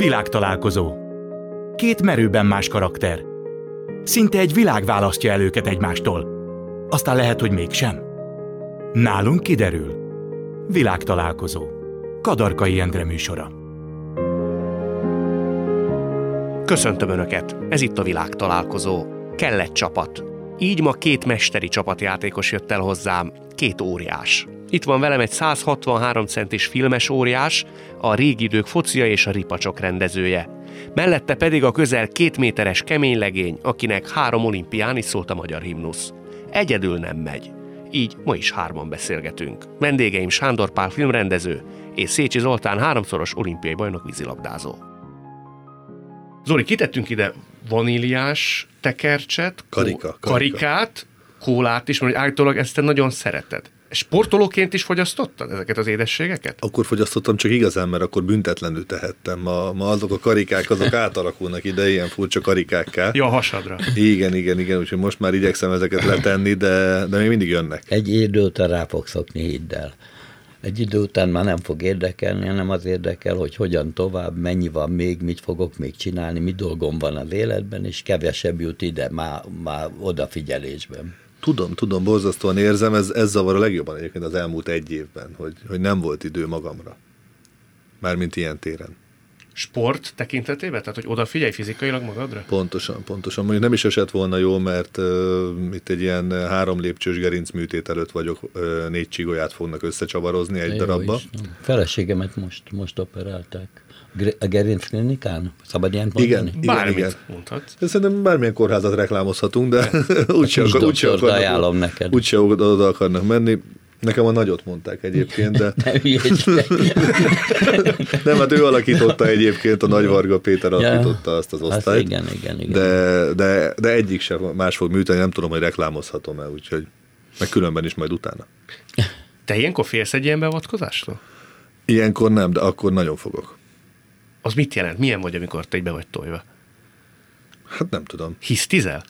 Világtalálkozó. Két merőben más karakter. Szinte egy világ választja el őket egymástól. Aztán lehet, hogy mégsem. Nálunk kiderül. Világtalálkozó. Kadarkai Endre műsora. Köszöntöm Önöket! Ez itt a világtalálkozó. Egy csapat. Így ma két mesteri csapatjátékos jött el hozzám, két óriás. Itt van velem egy 163 centis filmes óriás, a régi idők focia és a ripacsok rendezője. Mellette pedig a közel két méteres kemény legény, akinek három olimpián is szólt a magyar himnusz. Egyedül nem megy. Így ma is hárman beszélgetünk. Vendégeim Sándor Pál filmrendező és Szécsi Zoltán háromszoros olimpiai bajnok vízilabdázó. Zoli, kitettünk ide vaníliás tekercset, Karika, karika. karikát, kólát is, mert állítólag ezt te nagyon szereted. Sportolóként is fogyasztottad ezeket az édességeket? Akkor fogyasztottam csak igazán, mert akkor büntetlenül tehettem. Ma, ma azok a karikák, azok átalakulnak ide ilyen furcsa karikákká. Ja, a hasadra. Igen, igen, igen, úgyhogy most már igyekszem ezeket letenni, de, de még mindig jönnek. Egy idő után rá fog szokni, hidd el. Egy idő után már nem fog érdekelni, hanem az érdekel, hogy hogyan tovább, mennyi van még, mit fogok még csinálni, mi dolgom van az életben, és kevesebb jut ide már, már odafigyelésben. Tudom, tudom, borzasztóan érzem, ez, ez zavar a legjobban egyébként az elmúlt egy évben, hogy, hogy nem volt idő magamra. Mármint ilyen téren. Sport tekintetében? Tehát, hogy odafigyelj fizikailag magadra? Pontosan, pontosan. Mondjuk nem is esett volna jó, mert uh, itt egy ilyen három lépcsős gerinc műtét előtt vagyok, uh, négy csigolyát fognak összecsavarozni egy Jó darabba. Isten. Feleségemet most, most operálták. A gerinc klinikán? Szabad ilyen mondani? Igen, igen, Bármit igen. mondhatsz. Szerintem bármilyen kórházat reklámozhatunk, de úgyse kis akar, úgy doktort ajánlom neked. Úgyse oda akarnak menni. Nekem a nagyot mondták egyébként, de nem, hát ő alakította egyébként, a Nagy Varga Péter alakította azt az Azt osztályt. igen, igen, igen. De, de, de egyik sem más fog műteni, nem tudom, hogy reklámozhatom-e, úgyhogy meg különben is majd utána. Te ilyenkor félsz egy ilyen beavatkozástól? Ilyenkor nem, de akkor nagyon fogok. Az mit jelent? Milyen vagy, amikor te be vagy tojva? Hát nem tudom. Hisztizel?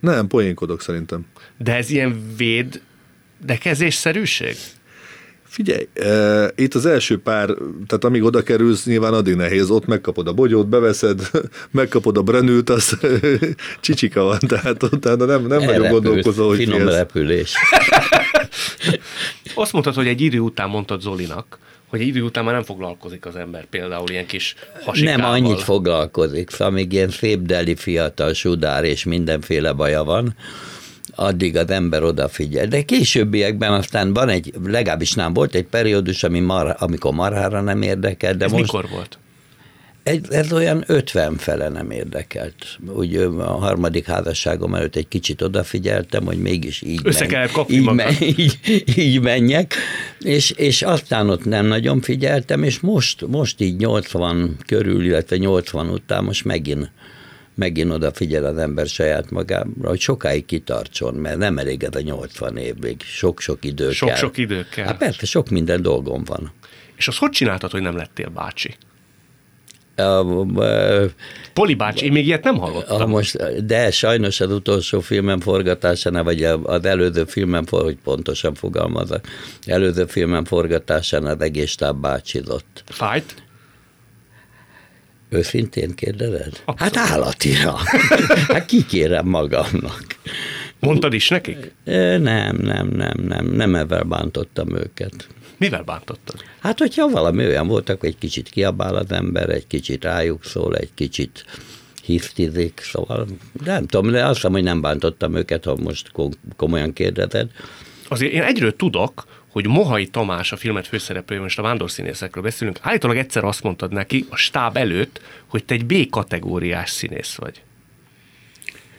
Nem, poénkodok szerintem. De ez ilyen véd dekezésszerűség? Figyelj, e, itt az első pár, tehát amíg oda kerülsz, nyilván addig nehéz, ott megkapod a bogyót, beveszed, megkapod a brenült, az csicsika van, tehát utána nem, nem nagyon Elrepülsz, gondolkozol, hogy Finom félsz. repülés. Azt mondtad, hogy egy idő után mondtad Zolinak, hogy egy idő után már nem foglalkozik az ember például ilyen kis hasikával. Nem annyit foglalkozik, még ilyen szép deli fiatal sudár és mindenféle baja van, addig az ember odafigyel. De későbbiekben aztán van egy, legalábbis nem volt egy periódus, ami mar, amikor marhára nem érdekelt, de Ez most mikor volt? egy, ez olyan 50 fele nem érdekelt. Úgy a harmadik házasságom előtt egy kicsit odafigyeltem, hogy mégis így, Össze kellett kapni így, magad. így, így menjek, és, és aztán ott nem nagyon figyeltem, és most, most így 80 körül, illetve 80 után most megint megint odafigyel az ember saját magára, hogy sokáig kitartson, mert nem elég ez a 80 év, még sok-sok idő kell. Sok-sok idő kell. Hát persze, sok minden dolgom van. És azt hogy csináltad, hogy nem lettél bácsi? Poli bácsi, én még ilyet nem a, hallottam. most, de sajnos az utolsó filmem forgatásánál, vagy az előző filmem, hogy pontosan fogalmazok, előző filmem forgatásánál az egész stáb bácsizott. Fájt? Őszintén kérdezed? Abszolút. Hát állatira. hát kikérem magamnak. Mondtad is nekik? Nem, nem, nem, nem, nem ezzel bántottam őket. Mivel bántottad? Hát, hogyha valami olyan voltak, hogy egy kicsit kiabál az ember, egy kicsit rájuk szól, egy kicsit hisztizik, szóval nem tudom, de azt hiszem, hogy nem bántottam őket, ha most kom- komolyan kérdezed. Azért én egyről tudok, hogy Mohai Tamás, a filmet főszereplője, most a vándorszínészekről beszélünk, állítólag egyszer azt mondtad neki a stáb előtt, hogy te egy B-kategóriás színész vagy.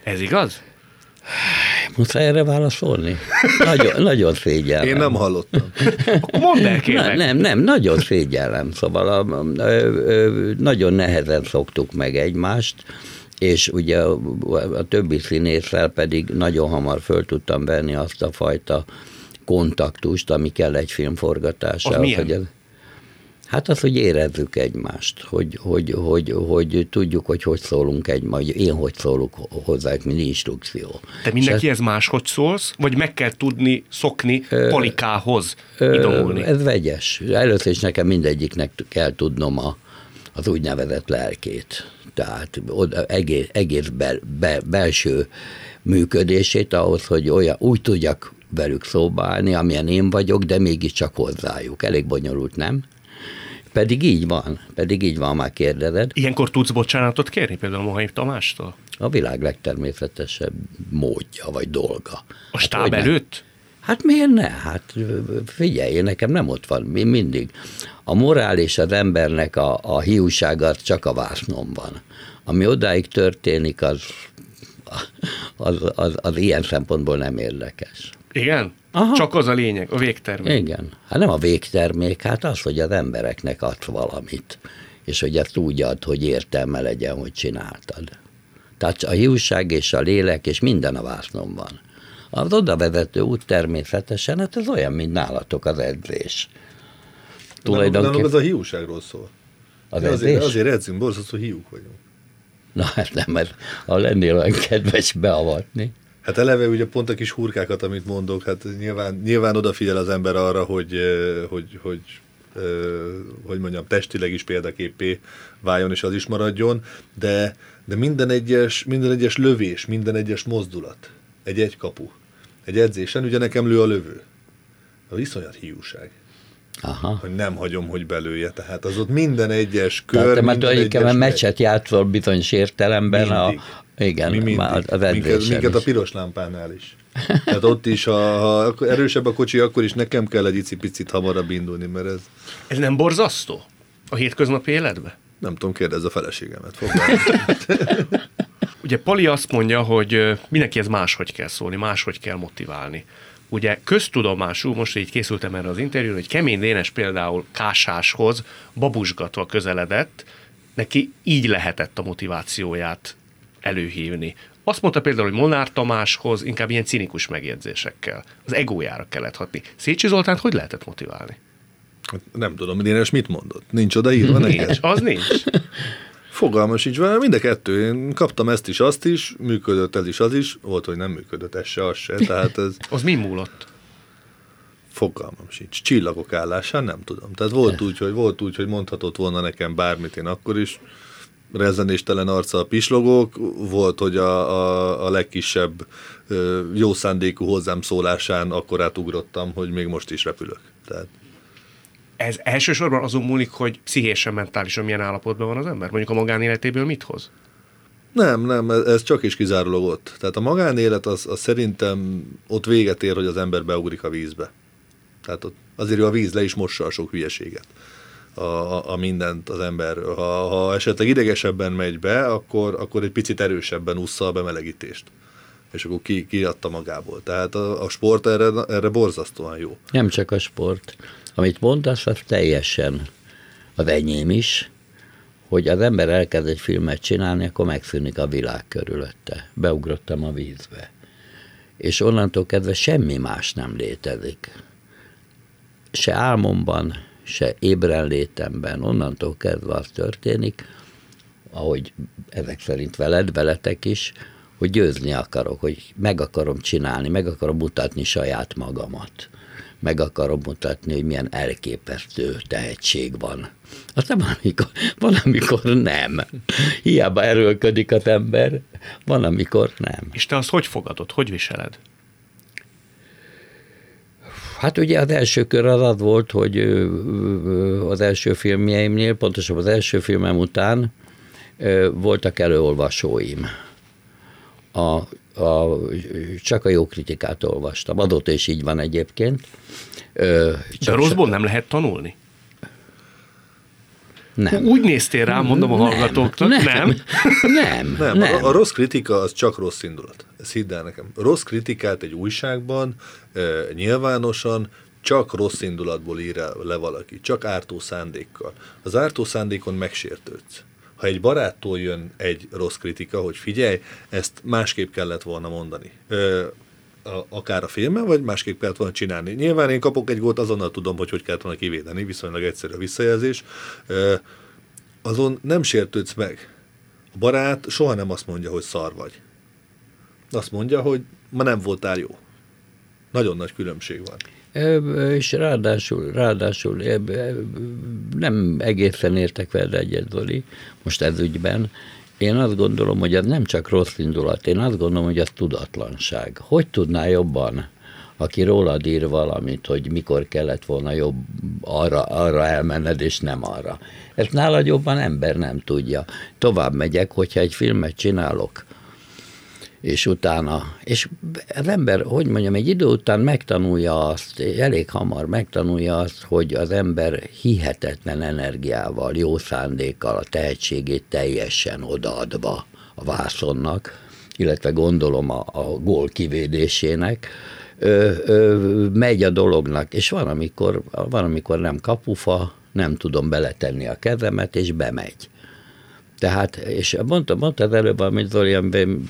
Ez igaz? Muszáj erre válaszolni? Nagyon, nagyon szégyellem. Én nem hallottam. Akkor mondd el, Nem, kérlek. nem, nem, nagyon szégyellem, szóval a, a, ö, nagyon nehezen szoktuk meg egymást, és ugye a, a többi színésszel pedig nagyon hamar föl tudtam venni azt a fajta kontaktust, ami kell egy film forgatásához. Hogy ez, Hát az, hogy érezzük egymást, hogy, hogy, hogy, hogy tudjuk, hogy hogy szólunk egymás, hogy én hogy szólok hozzájuk, mint instrukció. Te mindenkihez máshogy szólsz, vagy meg kell tudni szokni polikához Ö, idomulni? Ez vegyes. Először is nekem mindegyiknek kell tudnom a, az úgynevezett lelkét, tehát oda, egész, egész bel, be, belső működését ahhoz, hogy olyan, úgy tudjak velük szóba állni, amilyen én vagyok, de mégiscsak hozzájuk. Elég bonyolult, nem? Pedig így van, pedig így van, már kérdezed. Ilyenkor tudsz bocsánatot kérni például Mohai Tamástól? A világ legtermészetesebb módja, vagy dolga. A hát, stáb előtt? Hát miért ne? Hát figyelj, nekem nem ott van, mi mindig. A morál és az embernek a, a hiúsága csak a vásznom van. Ami odáig történik, az, az, az, az ilyen szempontból nem érdekes. Igen? Aha. Csak az a lényeg, a végtermék. Igen. Hát nem a végtermék, hát az, hogy az embereknek ad valamit. És hogy ezt úgy ad, hogy értelme legyen, hogy csináltad. Tehát a hiúság és a lélek és minden a vásznom van. Az oda vezető út természetesen, hát ez olyan, mint nálatok az edzés. Tulajdonképpen... az a hiúságról szól. Az azért, azért edzünk, borzasztó hiúk vagyunk. Na hát nem, mert ha lennél olyan kedves beavatni. Hát eleve ugye pont a kis hurkákat, amit mondok, hát nyilván, nyilván odafigyel az ember arra, hogy, hogy, hogy, hogy mondjam, testileg is példaképé váljon, és az is maradjon, de, de minden, egyes, minden egyes lövés, minden egyes mozdulat, egy egy kapu, egy edzésen, ugye nekem lő a lövő. A viszonyat hiúság. Aha. hogy nem hagyom, hogy belője. Tehát az ott minden egyes kör. Tehát te már tulajdonképpen meccset játszol bizonyos értelemben. Mindig. A, igen, Mi mindig. Az minket, minket a piros lámpánál is. Tehát ott is, ha, ha erősebb a kocsi, akkor is nekem kell egy icipicit hamarabb indulni, mert ez... Ez nem borzasztó a hétköznapi életbe? Nem tudom, kérdezz a feleségemet. Ugye Pali azt mondja, hogy mindenkihez máshogy kell szólni, máshogy kell motiválni. Ugye köztudomású, most így készültem erre az interjúra, hogy Kemény Dénes például Kásáshoz babusgatva közeledett, neki így lehetett a motivációját előhívni. Azt mondta például, hogy Monár Tamáshoz inkább ilyen cinikus megjegyzésekkel. Az egójára kellett hatni. Szécsi Zoltánt hogy lehetett motiválni? Hát nem tudom, Dénes mit mondott. Nincs odaírva Nincs, az nincs. Fogalmas így van, mind a kettő. Én kaptam ezt is, azt is, működött ez is, az is, volt, hogy nem működött, ez se, az se. Tehát ez... az mi múlott? Fogalmam sincs. Csillagok állásán nem tudom. Tehát volt úgy, hogy volt úgy, hogy mondhatott volna nekem bármit én akkor is, rezenéstelen arca a pislogók, volt, hogy a, a, a legkisebb jó szándékú hozzám szólásán akkor átugrottam, hogy még most is repülök. Tehát ez elsősorban azon múlik, hogy pszichésen, mentálisan milyen állapotban van az ember? Mondjuk a magánéletéből mit hoz? Nem, nem, ez csak is kizárólag ott. Tehát a magánélet az, az szerintem ott véget ér, hogy az ember beugrik a vízbe. Tehát ott azért a víz le is mossa a sok hülyeséget. A, a, a mindent az ember. Ha, ha esetleg idegesebben megy be, akkor, akkor egy picit erősebben úszza a bemelegítést és akkor ki, kiadta magából. Tehát a, a sport erre, erre borzasztóan jó. Nem csak a sport. Amit mondasz, az teljesen az enyém is, hogy az ember elkezd egy filmet csinálni, akkor megszűnik a világ körülötte. Beugrottam a vízbe. És onnantól kezdve semmi más nem létezik. Se álmomban, se ébrenlétemben, onnantól kezdve az történik, ahogy ezek szerint veled, veletek is, hogy győzni akarok, hogy meg akarom csinálni, meg akarom mutatni saját magamat meg akarom mutatni, hogy milyen elképesztő tehetség van. Aztán van, amikor, van, amikor nem. Hiába erőlködik az ember, van, amikor nem. És te azt hogy fogadod, hogy viseled? Hát ugye az első kör az az volt, hogy az első filmjeimnél, pontosabban az első filmem után voltak előolvasóim. A a, csak a jó kritikát olvastam. Adott és így van egyébként. Ö, De rosszból nem lehet tanulni? Nem. Úgy néztél rá, mondom a hallgatóknak, nem? Nem. Nem. nem. nem. A, a rossz kritika az csak rossz indulat. Ezt hidd el nekem. Rossz kritikát egy újságban e, nyilvánosan csak rossz indulatból ír le valaki, csak ártó szándékkal. Az ártó szándékon megsértődsz ha egy baráttól jön egy rossz kritika, hogy figyelj, ezt másképp kellett volna mondani. Ö, akár a filmen, vagy másképp kellett volna csinálni. Nyilván én kapok egy gót, azonnal tudom, hogy hogy kellett volna kivédeni, viszonylag egyszerű a visszajelzés. Ö, azon nem sértődsz meg. A barát soha nem azt mondja, hogy szar vagy. Azt mondja, hogy ma nem voltál jó. Nagyon nagy különbség van. És ráadásul, ráadásul nem egészen értek vele egyet, Zoli, most ez ügyben. Én azt gondolom, hogy ez nem csak rossz indulat, én azt gondolom, hogy ez tudatlanság. Hogy tudná jobban aki rólad ír valamit, hogy mikor kellett volna jobb arra, arra elmenned, és nem arra. Ezt nálad jobban ember nem tudja. Tovább megyek, hogyha egy filmet csinálok, és utána, és az ember, hogy mondjam, egy idő után megtanulja azt, elég hamar megtanulja azt, hogy az ember hihetetlen energiával, jó szándékkal a tehetségét teljesen odaadva a vászonnak, illetve gondolom a, a gól kivédésének, ö, ö, megy a dolognak, és van amikor, van, amikor nem kapufa, nem tudom beletenni a kezemet, és bemegy. Tehát, és mondta, mondta az előbb, amit Zoli,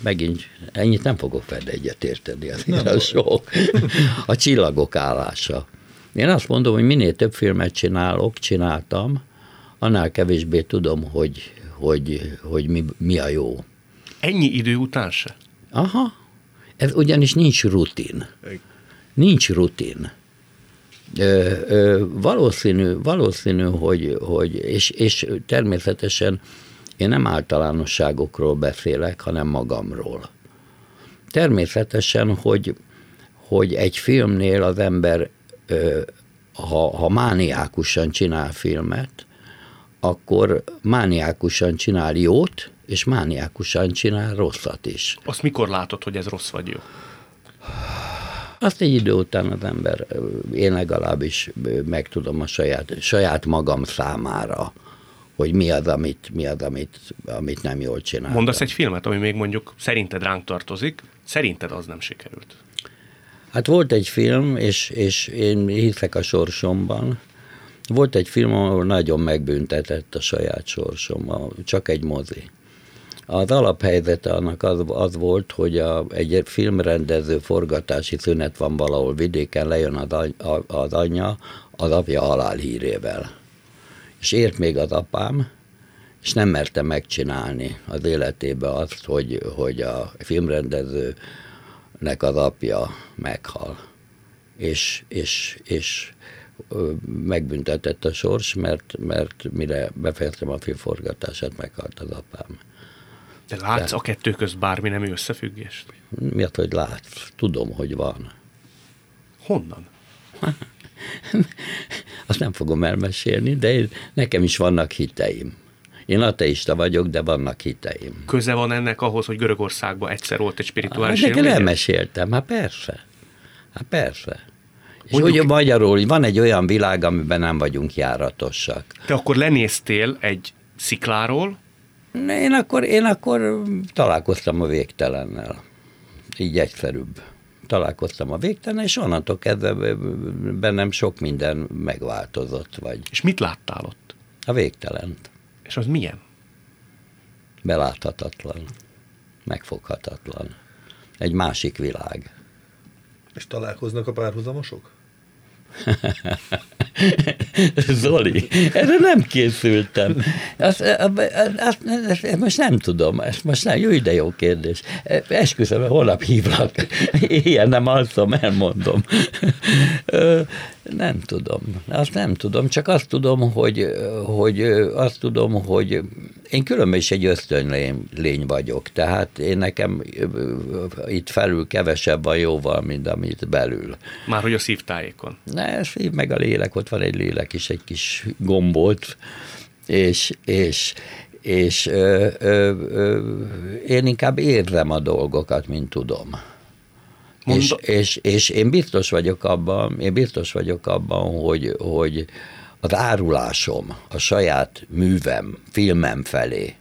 megint ennyit nem fogok vele egyet érteni, az a sok. A csillagok állása. Én azt mondom, hogy minél több filmet csinálok, csináltam, annál kevésbé tudom, hogy, hogy, hogy mi, mi a jó. Ennyi idő után se? Aha. Ez ugyanis nincs rutin. Nincs rutin. Ö, ö, valószínű, valószínű, hogy, hogy és, és természetesen én nem általánosságokról beszélek, hanem magamról. Természetesen, hogy, hogy egy filmnél az ember, ha, ha mániákusan csinál filmet, akkor mániákusan csinál jót, és mániákusan csinál rosszat is. Azt mikor látod, hogy ez rossz vagy jó? Azt egy idő után az ember, én legalábbis megtudom a saját, saját magam számára hogy mi az, amit, mi az, amit, amit nem jól csinál. Mondasz egy filmet, ami még mondjuk szerinted ránk tartozik, szerinted az nem sikerült? Hát volt egy film, és, és én hiszek a sorsomban, volt egy film, ahol nagyon megbüntetett a saját sorsom, csak egy mozi. Az alaphelyzete annak az, az volt, hogy a, egy filmrendező forgatási szünet van valahol vidéken, lejön az, az anyja az apja halálhírével és ért még az apám, és nem merte megcsinálni az életébe azt, hogy, hogy a filmrendezőnek az apja meghal. És, és, és megbüntetett a sors, mert, mert mire befejeztem a filmforgatását, meghalt az apám. De látsz De, a kettő közt bármi nem összefüggést? Miért, hogy látsz? Tudom, hogy van. Honnan? Azt nem fogom elmesélni, de én, nekem is vannak hiteim. Én ateista vagyok, de vannak hiteim. Köze van ennek ahhoz, hogy Görögországban egyszer volt egy spirituális hát, Nekem elmeséltem, hát persze. Hát persze. És Mondjuk, hogy magyarul van egy olyan világ, amiben nem vagyunk járatosak. Te akkor lenéztél egy szikláról? Én akkor, én akkor találkoztam a végtelennel. Így egyszerűbb találkoztam a végtelen, és onnantól kezdve bennem sok minden megváltozott. Vagy. És mit láttál ott? A végtelent. És az milyen? Beláthatatlan, megfoghatatlan. Egy másik világ. És találkoznak a párhuzamosok? Zoli, erre nem készültem. Azt, azt, azt, most nem tudom, ezt most nem, jó, de jó kérdés. Esküszöm, holnap hívlak. Ilyen nem alszom, elmondom. Nem tudom, azt nem tudom, csak azt tudom, hogy, hogy azt tudom, hogy én különben is egy ösztönlény lény vagyok, tehát én nekem itt felül kevesebb van jóval, mint amit belül. Már hogy a szívtájékon. Ne, szív meg a lélek, ott van egy lélek is, egy kis gombot, és, és, és ö, ö, ö, én inkább érzem a dolgokat, mint tudom. És, és, és én biztos vagyok abban, én biztos vagyok abban, hogy, hogy az árulásom a saját művem, filmem felé,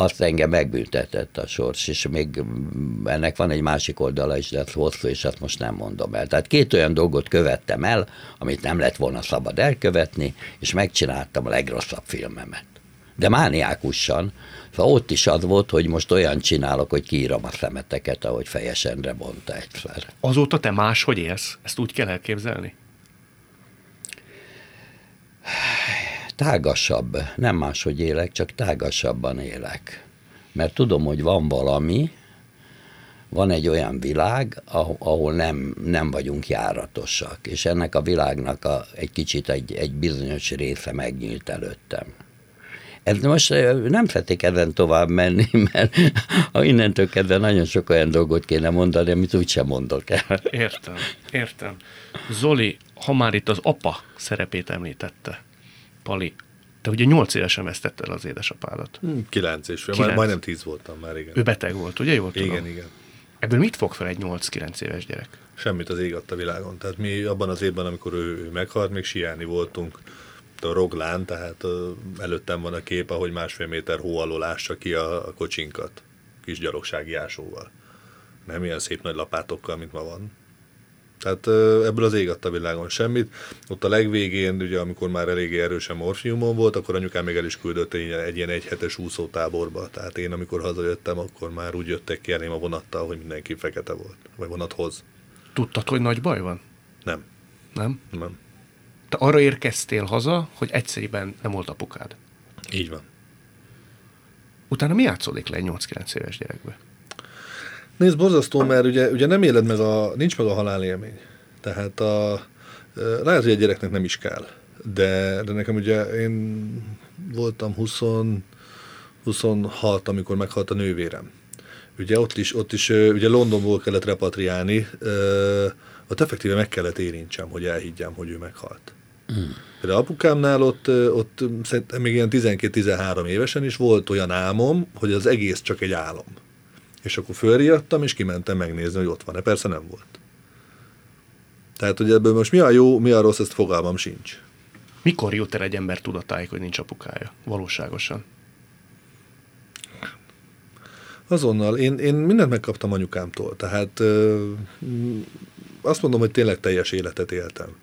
azt engem megbüntetett a sors, és még ennek van egy másik oldala is, de ez hosszú, és azt most nem mondom el. Tehát két olyan dolgot követtem el, amit nem lett volna szabad elkövetni, és megcsináltam a legrosszabb filmemet. De mániákusan, szóval ott is az volt, hogy most olyan csinálok, hogy kiírom a szemeteket, ahogy fejesen mondta egyszer. Azóta te máshogy élsz? Ezt úgy kell elképzelni? tágasabb, nem máshogy élek, csak tágasabban élek. Mert tudom, hogy van valami, van egy olyan világ, ahol nem, nem vagyunk járatosak, és ennek a világnak a, egy kicsit egy, egy bizonyos része megnyílt előttem. Ez most nem szeretnék ezen tovább menni, mert ha innentől kezdve nagyon sok olyan dolgot kéne mondani, amit úgysem mondok el. Értem, értem. Zoli, ha már itt az apa szerepét említette, Pali, te ugye nyolc évesen vesztetted el az édesapádat. Hm, kilenc és fél, majdnem tíz voltam már, igen. Ő beteg volt, ugye? Jól tudom? Igen, igen. Ebből mit fog fel egy 8-9 éves gyerek? Semmit az ég a világon. Tehát mi abban az évben, amikor ő, ő meghalt, még siálni voltunk a Roglán, tehát előttem van a kép, ahogy másfél méter hó alól ássa ki a, a kocsinkat, kis gyalogsági ásóval. Nem ilyen szép nagy lapátokkal, mint ma van. Tehát ebből az ég a világon semmit. Ott a legvégén, ugye, amikor már eléggé erősen morfiumon volt, akkor anyukám még el is küldött egy, ilyen egyhetes úszótáborba. Tehát én, amikor hazajöttem, akkor már úgy jöttek ki a vonattal, hogy mindenki fekete volt. Vagy vonathoz. Tudtad, hogy nagy baj van? Nem. Nem? Nem. Te arra érkeztél haza, hogy egyszerűen nem volt apukád. Így van. Utána mi játszódik le egy 8-9 éves gyerekbe? Nézd, borzasztó, mert ugye, ugye nem éled meg a, nincs meg a halálélmény. Tehát a, lehet, hogy egy gyereknek nem is kell. De, de nekem ugye én voltam 20, 26, amikor meghalt a nővérem. Ugye ott is, ott is ugye Londonból kellett repatriálni, ott effektíve meg kellett érintsem, hogy elhiggyem, hogy ő meghalt. Mm. De apukámnál ott, ott szerintem még ilyen 12-13 évesen is volt olyan álmom, hogy az egész csak egy álom. És akkor fölriadtam, és kimentem megnézni, hogy ott van-e. Persze nem volt. Tehát, hogy ebből most mi a jó, mi a rossz, ezt fogalmam sincs. Mikor jut el egy ember tudatáig, hogy nincs apukája? Valóságosan. Azonnal. Én, én mindent megkaptam anyukámtól. Tehát ö, azt mondom, hogy tényleg teljes életet éltem.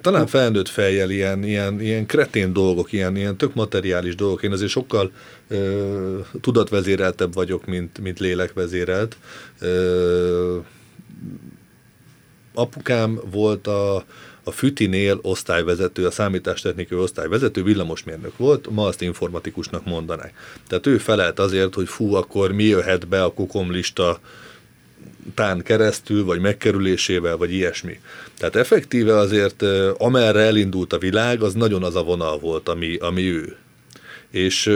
Talán felnőtt fejjel ilyen, ilyen, ilyen kretén dolgok, ilyen, ilyen tök materiális dolgok. Én azért sokkal ö, tudatvezéreltebb vagyok, mint, mint lélekvezérelt. Ö, apukám volt a, a Fütinél osztályvezető, a számítástechnikai osztályvezető, villamosmérnök volt, ma azt informatikusnak mondanák. Tehát ő felelt azért, hogy fú, akkor mi jöhet be a kukomlista tán keresztül, vagy megkerülésével, vagy ilyesmi. Tehát effektíve azért, amerre elindult a világ, az nagyon az a vonal volt, ami, ami ő. És,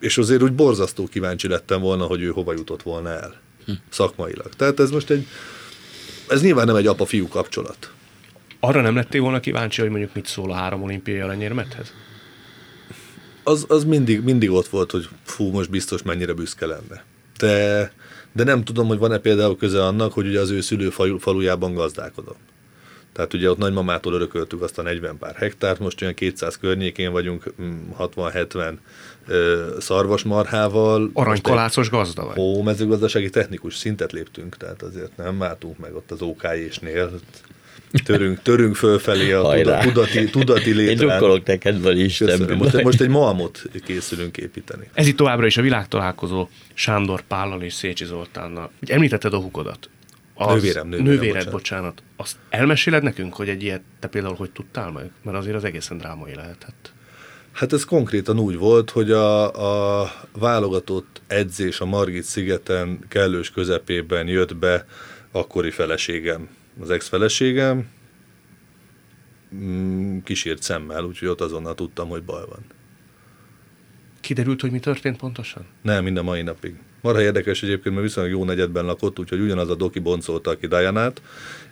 és azért úgy borzasztó kíváncsi lettem volna, hogy ő hova jutott volna el hm. szakmailag. Tehát ez most egy, ez nyilván nem egy apa-fiú kapcsolat. Arra nem lettél volna kíváncsi, hogy mondjuk mit szól a három olimpiai aranyérmethez? Az, az mindig, mindig ott volt, hogy fú, most biztos mennyire büszke lenne. De de nem tudom, hogy van-e például köze annak, hogy ugye az ő szülő falujában gazdálkodom. Tehát ugye ott nagymamától örököltük azt a 40 pár hektárt, most olyan 200 környékén vagyunk, 60-70 mm, szarvasmarhával. Aranykalácos gazda vagy? Ó, mezőgazdasági technikus szintet léptünk, tehát azért nem váltunk meg ott az OKJ-snél törünk, törünk fölfelé a Hajrá. tudati, tudati létrán. Én drukkolok neked, vagy is. Most, most egy Malmot készülünk építeni. Ez itt továbbra is a világtalálkozó Sándor Pállal és Szécsi Zoltánnal. Ugye említetted a hukodat. Az nővérem, nővérem, nővéred, bocsánat. bocsánat. Azt elmeséled nekünk, hogy egy ilyet te például hogy tudtál meg? Mert azért az egészen drámai lehetett. Hát ez konkrétan úgy volt, hogy a, a válogatott edzés a Margit szigeten kellős közepében jött be akkori feleségem az ex-feleségem mm, kísért szemmel, úgyhogy ott azonnal tudtam, hogy baj van. Kiderült, hogy mi történt pontosan? Nem, mind a mai napig. Marha érdekes egyébként, mert viszonylag jó negyedben lakott, úgyhogy ugyanaz a doki boncolta ki Dianát,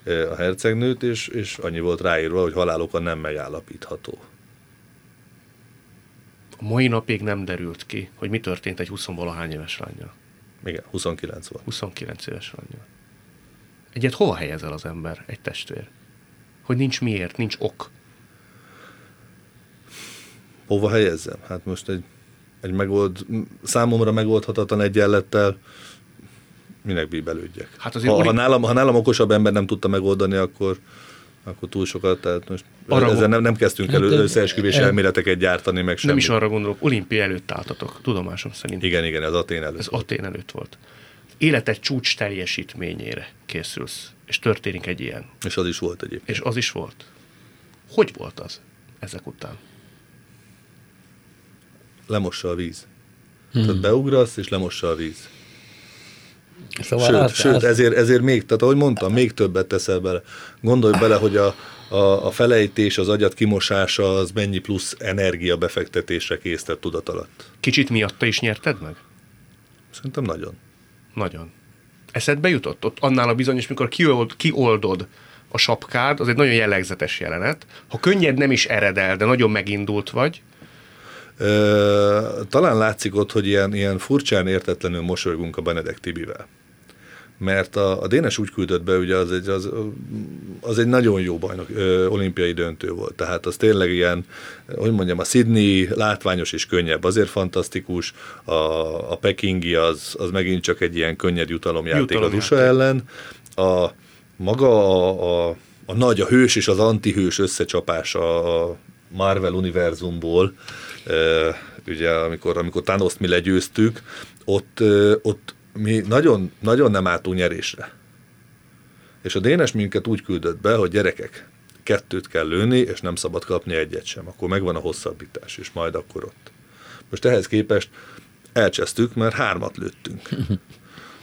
eh, a hercegnőt, és, és annyi volt ráírva, hogy haláloka nem megállapítható. A mai napig nem derült ki, hogy mi történt egy 20 valahány éves lányjal. Igen, 29 volt. 29 éves lányjal. Egyet hova helyezel az ember, egy testvér? Hogy nincs miért, nincs ok. Hova helyezzem? Hát most egy, egy megold, számomra megoldhatatlan egyenlettel minek bíbelődjek. Hát azért ha, ha, nálam, ha nálam okosabb ember nem tudta megoldani, akkor, akkor túl sokat, tehát most arra ezzel nem, nem kezdtünk hát, el összeesküvés el, elméleteket gyártani, meg Nem is arra gondolok, olimpia előtt álltatok, tudomásom szerint. Igen, igen, ez Atén előtt. Ez Atén előtt volt életed csúcs teljesítményére készülsz, és történik egy ilyen. És az is volt egyébként. És az is volt. Hogy volt az ezek után? Lemossa a víz. Hmm. Tehát beugrasz, és lemossa a víz. Szóval sőt, az, sőt az... Ezért, ezért még, tehát ahogy mondtam, még többet teszel bele. Gondolj bele, hogy a, a, a felejtés, az agyat kimosása, az mennyi plusz energia befektetésre készített tudat alatt. Kicsit miatta is nyerted meg? Szerintem nagyon. Nagyon. Eszedbe jutott? Ott annál a bizonyos, mikor kiold, kioldod a sapkád, az egy nagyon jellegzetes jelenet. Ha könnyed nem is eredel, de nagyon megindult vagy, talán látszik ott, hogy ilyen, ilyen furcsán értetlenül mosolygunk a Benedek Tibivel. Mert a, a Dénes úgy küldött be, ugye az egy, az, az egy nagyon jó bajnok, ö, olimpiai döntő volt. Tehát az tényleg ilyen, hogy mondjam, a Sydney látványos és könnyebb, azért fantasztikus, a, a Pekingi az, az megint csak egy ilyen könnyed jutalomjáték Jutalom az USA ellen. A, maga a, a, a nagy, a hős és az antihős összecsapása a Marvel univerzumból, ugye amikor, amikor Thanos-t mi legyőztük, ott, ott mi nagyon, nagyon nem álltunk nyerésre. És a Dénes minket úgy küldött be, hogy gyerekek, kettőt kell lőni, és nem szabad kapni egyet sem. Akkor megvan a hosszabbítás, és majd akkor ott. Most ehhez képest elcsesztük, mert hármat lőttünk.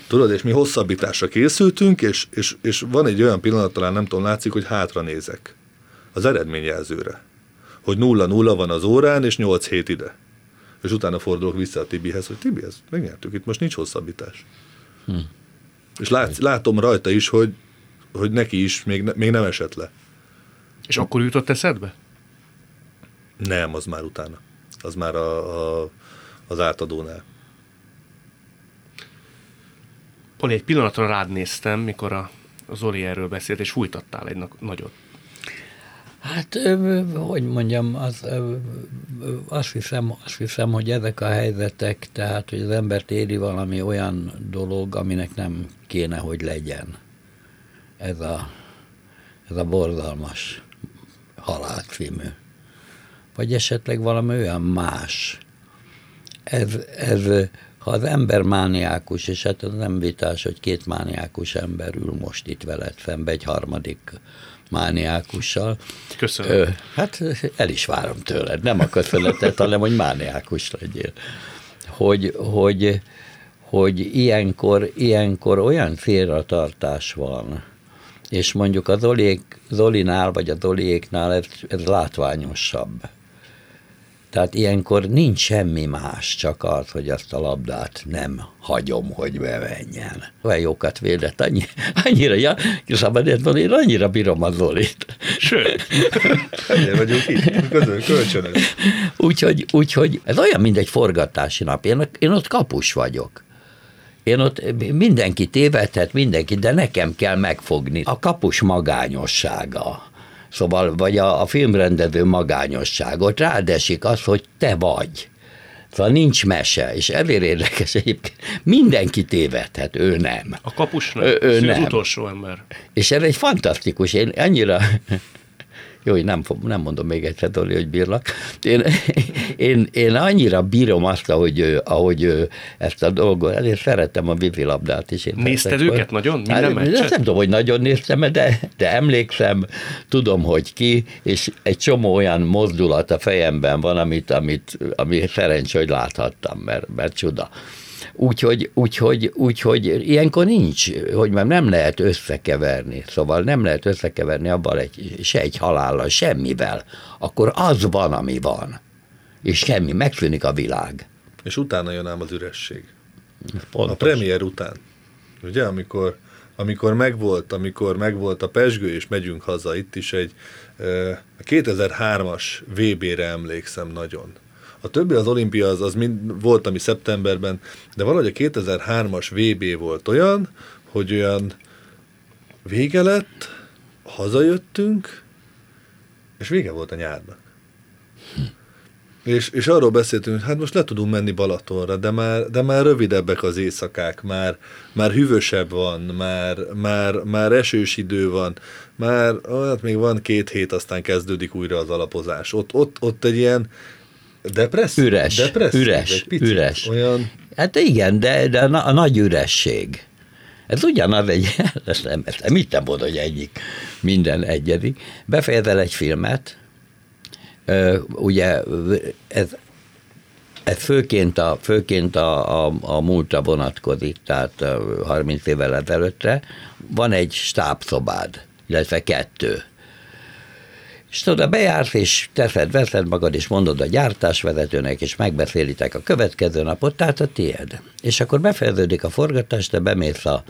Tudod, és mi hosszabbításra készültünk, és, és, és van egy olyan pillanat, talán nem tudom, látszik, hogy hátra nézek az eredményjelzőre hogy nulla nulla van az órán, és 8 hét ide. És utána fordulok vissza a Tibihez, hogy Tibi, ezt megnyertük, itt most nincs hosszabbítás. Hm. És lát, látom rajta is, hogy, hogy neki is még, ne, még nem esett le. És akkor jutott eszedbe? Nem, az már utána. Az már a, a, az átadónál. Poli, egy pillanatra rád néztem, mikor a, a Zoli erről beszélt, és fújtattál egy nagyot. Hát, hogy mondjam, az, azt, hiszem, azt hiszem, hogy ezek a helyzetek, tehát, hogy az embert éri valami olyan dolog, aminek nem kéne, hogy legyen. Ez a, ez a borzalmas halál című. Vagy esetleg valami olyan más. Ez, ez, ha az ember mániákus, és hát az nem vitás, hogy két mániákus ember ül most itt veled szembe, egy harmadik mániákussal. Köszönöm. Ö, hát el is várom tőled, nem a köszönetet, hanem hogy mániákus legyél. Hogy, hogy, hogy ilyenkor, ilyenkor olyan félretartás van, és mondjuk az Zoliék, Zolinál, vagy a Zoliéknál ez, ez látványosabb tehát ilyenkor nincs semmi más, csak az, hogy azt a labdát nem hagyom, hogy bevenjen. Olyan jókat védett, annyi, annyira, ja, szabad érteni, én annyira bírom a Zolit. Sőt, ennyire vagyunk közül, kölcsönös. Úgyhogy, úgyhogy ez olyan, mint egy forgatási nap. Én, én ott kapus vagyok. Én ott mindenki tévedhet, mindenki, de nekem kell megfogni. A kapus magányossága Szóval, vagy a, a filmrendező magányosságot, ráadesik az, hogy te vagy. Szóval nincs mese, és ezért érdekes egyébként. Mindenki tévedhet, ő nem. A kapus nem, ő, ő nem. az utolsó ember. És ez egy fantasztikus, én annyira jó, hogy nem, nem mondom még egyszer, Doli, hogy bírlak. Én, én, én annyira bírom azt, ahogy, ahogy ezt a dolgot, ezért szeretem a vízilabdát is. Én Nézted őket nagyon? Minden hát, Nem tudom, hogy nagyon néztem, de, de emlékszem, tudom, hogy ki, és egy csomó olyan mozdulat a fejemben van, amit, amit, ami szerencsé, hogy láthattam, mert, mert csuda. Úgyhogy, úgyhogy, úgyhogy ilyenkor nincs, hogy már nem lehet összekeverni, szóval nem lehet összekeverni abban egy, se egy halállal, semmivel. Akkor az van, ami van. És semmi, megszűnik a világ. És utána jön ám az üresség. Pontos. A premier után. Ugye, amikor, amikor megvolt, amikor megvolt a pesgő, és megyünk haza, itt is egy a 2003-as VB-re emlékszem nagyon a többi az olimpia az, az mind volt, ami szeptemberben, de valahogy a 2003-as VB volt olyan, hogy olyan vége lett, hazajöttünk, és vége volt a nyárnak. Hm. És, és arról beszéltünk, hogy hát most le tudunk menni Balatonra, de már, de már rövidebbek az éjszakák, már, már hűvösebb van, már, már, már esős idő van, már hát még van két hét, aztán kezdődik újra az alapozás. Ott, ott, ott egy ilyen, Depresszív? Üres, Depresszív, üres, üres. Olyan... Hát igen, de, de a, nagy üresség. Ez ugyanaz egy, ezt nem, ezt nem hittem volna, hogy egyik minden egyedik. Befejezel egy filmet, ugye ez ez főként a, főként a, a, a múltra vonatkozik, tehát 30 évvel ezelőttre. Van egy stábszobád, illetve kettő. És oda bejársz, és teszed, veszed magad, és mondod a gyártásvezetőnek, és megbeszélitek a következő napot, tehát a tiéd. És akkor befejeződik a forgatás, te bemész a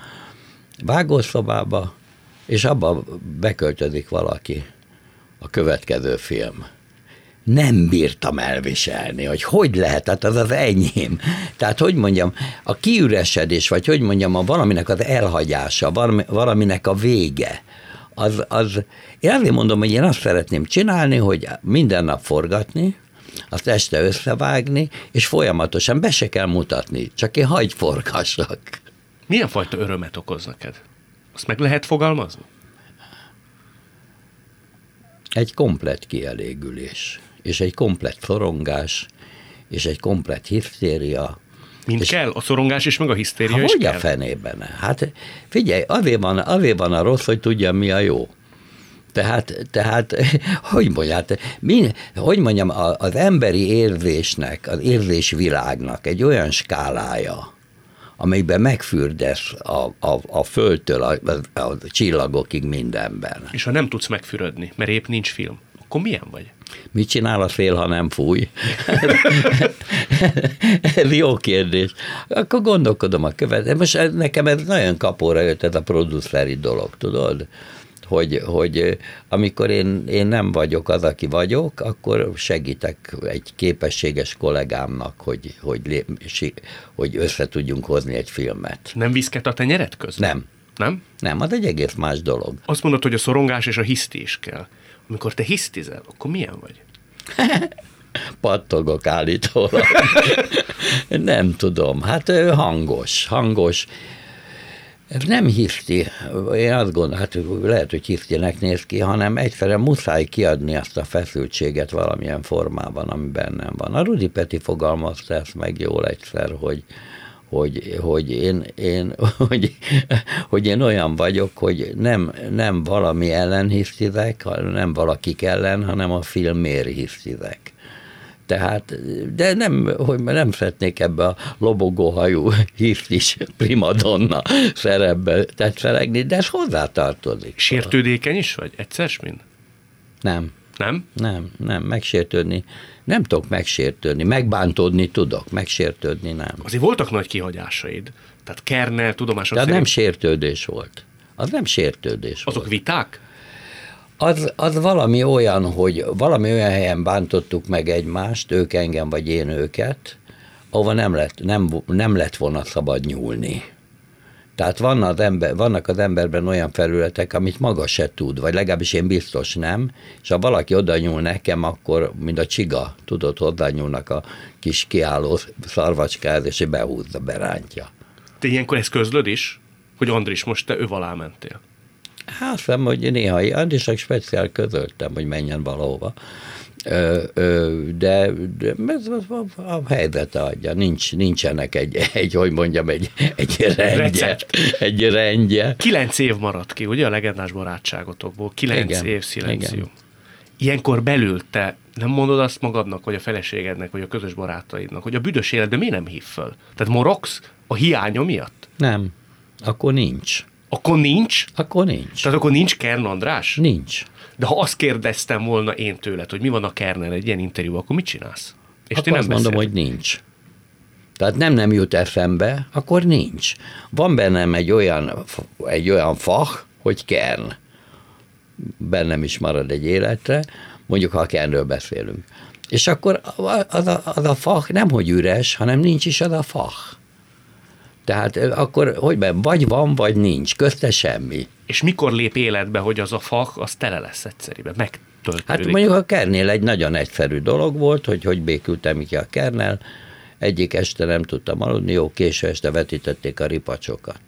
vágószobába, és abba beköltözik valaki a következő film nem bírtam elviselni, hogy hogy lehet, tehát az az enyém. Tehát, hogy mondjam, a kiüresedés, vagy hogy mondjam, a valaminek az elhagyása, valaminek a vége, az, az, én azért mondom, hogy én azt szeretném csinálni, hogy minden nap forgatni, azt este összevágni, és folyamatosan be se kell mutatni, csak én hagy forgassak. Milyen fajta örömet okoz neked? Azt meg lehet fogalmazni? Egy komplet kielégülés és egy komplett szorongás, és egy komplett hisztéria. Mind és kell? A szorongás és meg a hisztéria hát, is hogy kell? a fenében? Hát figyelj, azért van, azért van a rossz, hogy tudja, mi a jó. Tehát, tehát hogy mondjam, mi, hogy mondjam, az emberi érzésnek, az érzésvilágnak egy olyan skálája, amelyben megfürdesz a, a, a földtől a, a, a csillagokig mindenben. És ha nem tudsz megfürödni, mert épp nincs film, akkor milyen vagy? Mit csinál a fél, ha nem fúj? ez jó kérdés. Akkor gondolkodom a követ. Most nekem ez nagyon kapóra jött ez a produceri dolog, tudod? Hogy, hogy amikor én, én nem vagyok az, aki vagyok, akkor segítek egy képességes kollégámnak, hogy, hogy, hogy össze tudjunk hozni egy filmet. Nem viszket a tenyeret közben? Nem. Nem? Nem, az egy egész más dolog. Azt mondod, hogy a szorongás és a hiszti is kell. Amikor te hisztizel, akkor milyen vagy? Pattogok állítólag. nem tudom, hát hangos, hangos. Nem hiszti, én azt gondolom, hát lehet, hogy hisztinek néz ki, hanem egyszerűen muszáj kiadni azt a feszültséget valamilyen formában, ami bennem van. A Rudi Peti fogalmazta ezt meg jól egyszer, hogy, hogy, hogy, én, én, hogy, hogy én olyan vagyok, hogy nem, nem valami ellen hisztizek, nem valakik ellen, hanem a filmért hisztizek. Tehát, de nem, hogy nem szeretnék ebbe a lobogóhajú is primadonna szerepbe tetszelegni, de ez hozzátartozik. Sértődékeny is vagy? Egyszer mind? Nem. Nem? Nem, nem, megsértődni. Nem tudok megsértődni, megbántódni tudok, megsértődni nem. Azért voltak nagy kihagyásaid. Tehát Kernel tudomásom De szerint... nem sértődés volt. Az nem sértődés Azok volt. viták? Az, az valami olyan, hogy valami olyan helyen bántottuk meg egymást, ők engem vagy én őket, ahova nem lett, nem, nem lett volna szabad nyúlni. Tehát van az ember, vannak az emberben olyan felületek, amit maga se tud, vagy legalábbis én biztos nem, és ha valaki oda nyúl nekem, akkor, mint a csiga, tudod, oda nyúlnak a kis kiálló szarvacskáz, és behúzza, berántja. Te ilyenkor ez közlöd is, hogy Andris, most te öv alá mentél? Hát azt hiszem, hogy néha Andrisnak speciál közöltem, hogy menjen valahova de, de a helyzet adja, Nincs, nincsenek egy, egy, hogy mondjam, egy, egy rendje. Egy rendje. Kilenc év maradt ki, ugye a legendás barátságotokból, kilenc igen, év szilenció. Igen. Ilyenkor belül te nem mondod azt magadnak, vagy a feleségednek, vagy a közös barátaidnak, hogy a büdös életben miért nem hív föl? Tehát morogsz a hiánya miatt? Nem. Akkor nincs. Akkor nincs? Akkor nincs. Tehát akkor nincs Kern András? Nincs. De ha azt kérdeztem volna én tőled, hogy mi van a Kernel egy ilyen interjú, akkor mit csinálsz? És akkor nem azt mondom, hogy nincs. Tehát nem nem jut eszembe, akkor nincs. Van bennem egy olyan, egy olyan fach, hogy Kern. Bennem is marad egy életre, mondjuk ha a Kernről beszélünk. És akkor az a, az a fach nem hogy üres, hanem nincs is az a fach. Tehát akkor, hogy be, vagy van, vagy nincs, közte semmi. És mikor lép életbe, hogy az a fak, az tele lesz egyszerűen, megtöltődik? Hát mondjuk a kernél egy nagyon egyszerű dolog volt, hogy hogy békültem ki a kernel, egyik este nem tudtam aludni, jó, késő este vetítették a ripacsokat.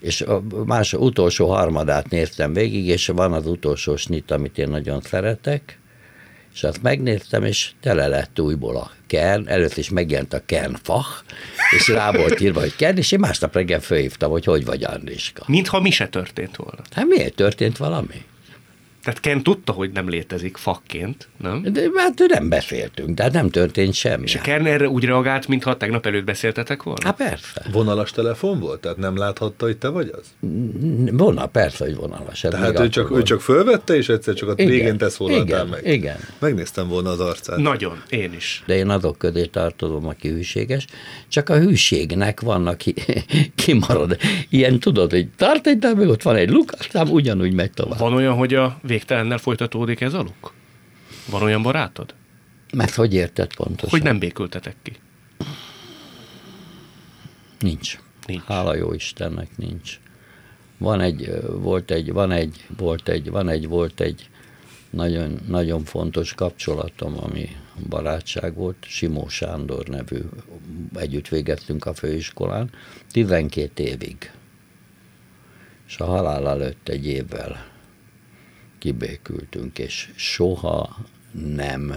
És a más utolsó harmadát néztem végig, és van az utolsó snit, amit én nagyon szeretek, és azt megnéztem, és tele lett újból a kern, előtt is megjelent a kernfach, és rá volt írva, hogy kern, és én másnap reggel fölhívtam, hogy hogy vagy Andriska. Mintha mi se történt volna. Hát miért történt valami? Tehát Ken tudta, hogy nem létezik fakként, nem? De hát nem beszéltünk, tehát nem történt semmi. És a Ken erre úgy reagált, mintha tegnap előtt beszéltetek volna? Hát persze. Vonalas telefon volt? Tehát nem láthatta, hogy te vagy az? Vonal, persze, hogy vonalas. ez Tehát ő csak, ő csak fölvette, és egyszer csak a végén te szólaltál meg. igen. Megnéztem volna az arcát. Nagyon, én is. de én azok közé tartozom, aki hűséges, csak a hűségnek vannak ki, kimarad. Ilyen tudod, hogy tart egy darabig, ott van egy luk, aztán ugyanúgy megy tovább. Van olyan, hogy a végtelennel folytatódik ez a luk? Van olyan barátod? Mert hogy érted pontosan? Hogy nem békültetek ki? Nincs. Nincs. Hála jó Istennek nincs. Van egy, volt egy, van egy, volt egy, van egy, volt egy nagyon, nagyon fontos kapcsolatom, ami barátság volt, Simó Sándor nevű, együtt végeztünk a főiskolán, 12 évig. És a halál előtt egy évvel kibékültünk, és soha nem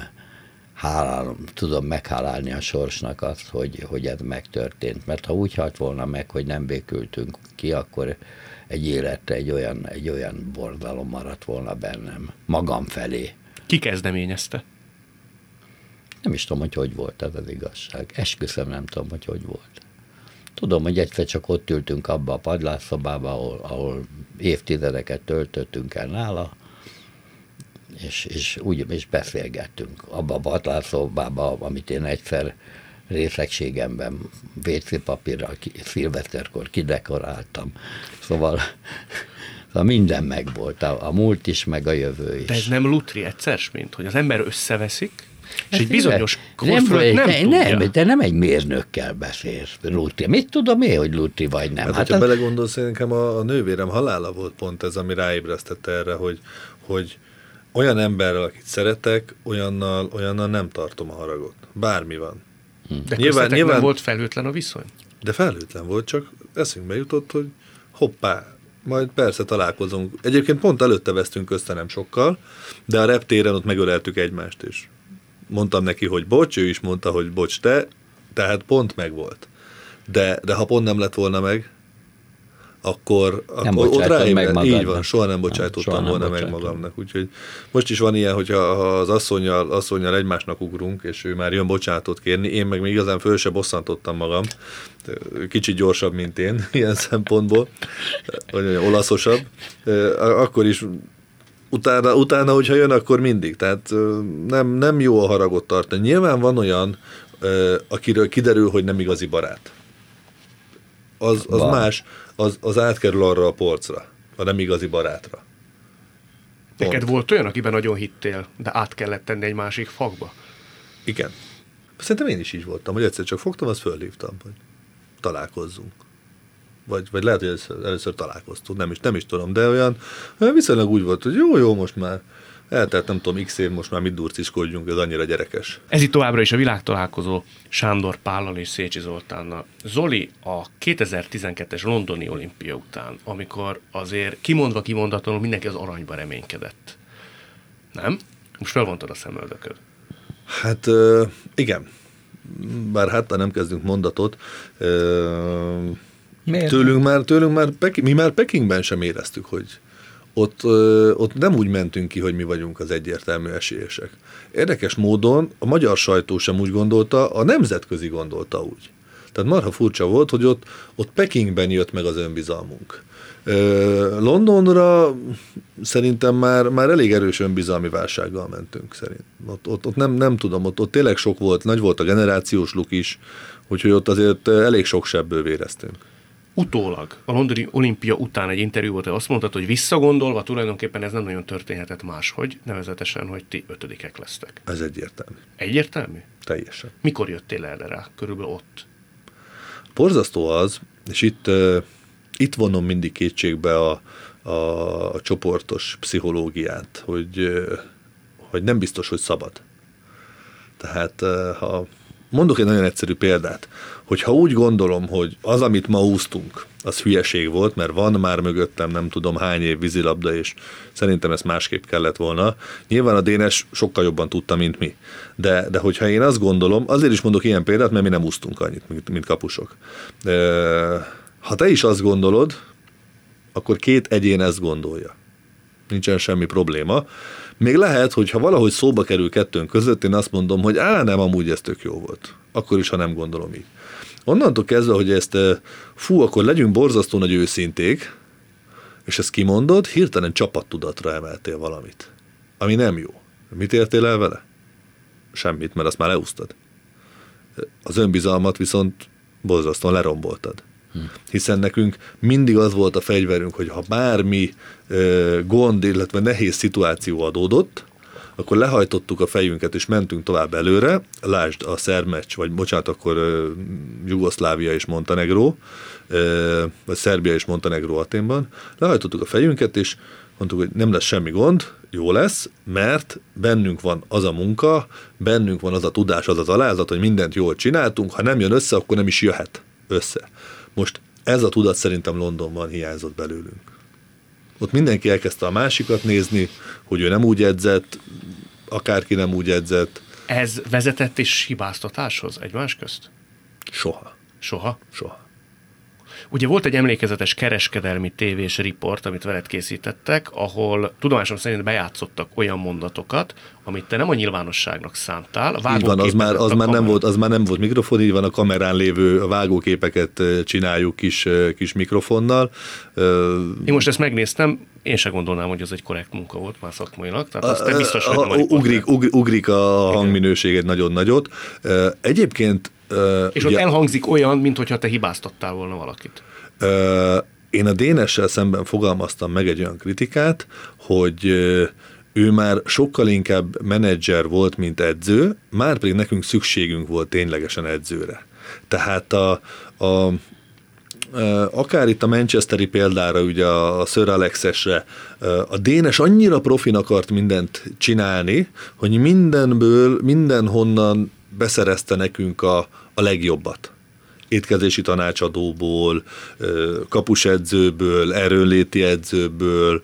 hálálom, tudom meghálálni a sorsnak azt, hogy, hogy ez megtörtént. Mert ha úgy halt volna meg, hogy nem békültünk ki, akkor egy életre egy olyan, egy olyan borzalom maradt volna bennem, magam felé. Ki kezdeményezte? Nem is tudom, hogy hogy volt ez az igazság. Esküszöm, nem tudom, hogy hogy volt. Tudom, hogy egyszer csak ott ültünk abba a padlásszobába, ahol, ahol évtizedeket töltöttünk el nála, és, és úgy is beszélgettünk. Abba a padlásszobába, amit én egyszer részegségemben WC papírral ki, szilveszterkor kidekoráltam. Szóval, szóval minden megvolt, a, a múlt is, meg a jövő is. De ez nem lutri egyszer, mint hogy az ember összeveszik, és egy bizonyos nem, nem, te, tudja. nem, te nem egy mérnökkel beszélsz, Lutri. Mit tudom én, hogy Lutri vagy nem? Hát, Hát, hogyha az, belegondolsz, én nekem a, a nővérem halála volt pont ez, ami ráébresztette erre, hogy, hogy olyan emberrel, akit szeretek, olyannal, olyannal nem tartom a haragot. Bármi van. De Nyilván- nyilván, nem volt felhőtlen a viszony? De felhőtlen volt, csak eszünkbe jutott, hogy hoppá, majd persze találkozunk. Egyébként pont előtte vesztünk össze nem sokkal, de a reptéren ott megöleltük egymást, és mondtam neki, hogy bocs, ő is mondta, hogy bocs te, tehát pont megvolt. De, de ha pont nem lett volna meg, akkor, Nem akkor ott ráébred- Így van, soha nem Nem, bocsájtottam soha nem volna meg magamnak. Úgyhogy most is van ilyen, hogyha ha az asszonyjal, asszonyjal egymásnak ugrunk, és ő már jön bocsánatot kérni, én meg még igazán föl se bosszantottam magam. Kicsit gyorsabb, mint én, ilyen szempontból, vagy olaszosabb. Akkor is utána, utána, hogyha jön, akkor mindig. Tehát nem, nem jó a haragot tartani. Nyilván van olyan, akiről kiderül, hogy nem igazi barát. Az, az Van. más, az, az átkerül arra a polcra, a nem igazi barátra. Pont. Neked volt olyan, akiben nagyon hittél, de át kellett tenni egy másik fakba? Igen. Szerintem én is így voltam, hogy egyszer csak fogtam, azt fölhívtam, hogy találkozzunk. Vagy, vagy lehet, hogy először, először találkoztunk, nem is, nem is tudom, de olyan olyan viszonylag úgy volt, hogy jó, jó, most már eltelt nem tudom, x év, most már mit durciskodjunk, ez annyira gyerekes. Ez itt továbbra is a világtalálkozó Sándor Pállal és Szécsi Zoltánnal. Zoli a 2012-es londoni olimpia után, amikor azért kimondva kimondatlanul mindenki az aranyba reménykedett. Nem? Most felvontad a szemöldököd. Hát igen, bár hát nem kezdünk mondatot, Miért? tőlünk már, tőlünk már Peking, mi már Pekingben sem éreztük, hogy ott, ott nem úgy mentünk ki, hogy mi vagyunk az egyértelmű esélyesek. Érdekes módon a magyar sajtó sem úgy gondolta, a nemzetközi gondolta úgy. Tehát marha furcsa volt, hogy ott, ott Pekingben jött meg az önbizalmunk. Londonra szerintem már, már elég erős önbizalmi válsággal mentünk szerint. Ott, ott, ott nem, nem tudom, ott, ott tényleg sok volt, nagy volt a generációs luk is, úgyhogy ott azért elég sok sebből véreztünk. Utólag, a londoni olimpia után egy interjú volt, azt mondtad, hogy visszagondolva tulajdonképpen ez nem nagyon történhetett máshogy, nevezetesen, hogy ti ötödikek lesztek. Ez egyértelmű. Egyértelmű? Teljesen. Mikor jöttél erre rá? Körülbelül ott. Borzasztó az, és itt, uh, itt vonom mindig kétségbe a, a, a csoportos pszichológiát, hogy, uh, hogy nem biztos, hogy szabad. Tehát uh, ha mondok egy nagyon egyszerű példát, hogy ha úgy gondolom, hogy az, amit ma úsztunk, az hülyeség volt, mert van már mögöttem nem tudom hány év vízilabda, és szerintem ezt másképp kellett volna. Nyilván a Dénes sokkal jobban tudta, mint mi. De, de hogyha én azt gondolom, azért is mondok ilyen példát, mert mi nem úsztunk annyit, mint, mint kapusok. Ha te is azt gondolod, akkor két egyén ezt gondolja. nincsen semmi probléma. Még lehet, hogy ha valahogy szóba kerül kettőnk között, én azt mondom, hogy á, nem, amúgy ez tök jó volt. Akkor is, ha nem gondolom így. Onnantól kezdve, hogy ezt, fú, akkor legyünk borzasztó nagy őszinték, és ezt kimondod, hirtelen csapattudatra emeltél valamit, ami nem jó. Mit értél el vele? Semmit, mert azt már leúsztad. Az önbizalmat viszont borzasztóan leromboltad. Hiszen nekünk mindig az volt a fegyverünk, hogy ha bármi gond, illetve nehéz szituáció adódott, akkor lehajtottuk a fejünket, és mentünk tovább előre, lásd a Szermecs, vagy bocsánat, akkor Jugoszlávia és Montenegró, vagy Szerbia és Montenegró Aténban, lehajtottuk a fejünket, és mondtuk, hogy nem lesz semmi gond, jó lesz, mert bennünk van az a munka, bennünk van az a tudás, az az alázat, hogy mindent jól csináltunk, ha nem jön össze, akkor nem is jöhet össze. Most ez a tudat szerintem Londonban hiányzott belőlünk. Ott mindenki elkezdte a másikat nézni, hogy ő nem úgy edzett, akárki nem úgy edzett. Ez vezetett is hibáztatáshoz egymás közt? Soha. Soha? Soha. Ugye volt egy emlékezetes kereskedelmi tévés riport, amit veled készítettek, ahol tudomásom szerint bejátszottak olyan mondatokat, amit te nem a nyilvánosságnak szántál. Így van, az már, az, már nem volt, az már nem volt mikrofon, így van a kamerán lévő vágóképeket csináljuk kis, kis mikrofonnal. Én most ezt megnéztem, én se gondolnám, hogy ez egy korrekt munka volt már szakmailag, tehát azt te biztos, hogy a, ugrik, ugrik, ugrik a hangminőséget nagyon nagyot. Egyébként és ugye, ott elhangzik olyan, mintha te hibáztattál volna valakit. Én a Dénessel szemben fogalmaztam meg egy olyan kritikát, hogy ő már sokkal inkább menedzser volt, mint edző, már pedig nekünk szükségünk volt ténylegesen edzőre. Tehát a, a akár itt a Manchesteri példára, ugye a Sir Alexesre, a Dénes annyira profin akart mindent csinálni, hogy mindenből, mindenhonnan beszerezte nekünk a, a legjobbat. Étkezési tanácsadóból, kapusedzőből, erőnléti edzőből,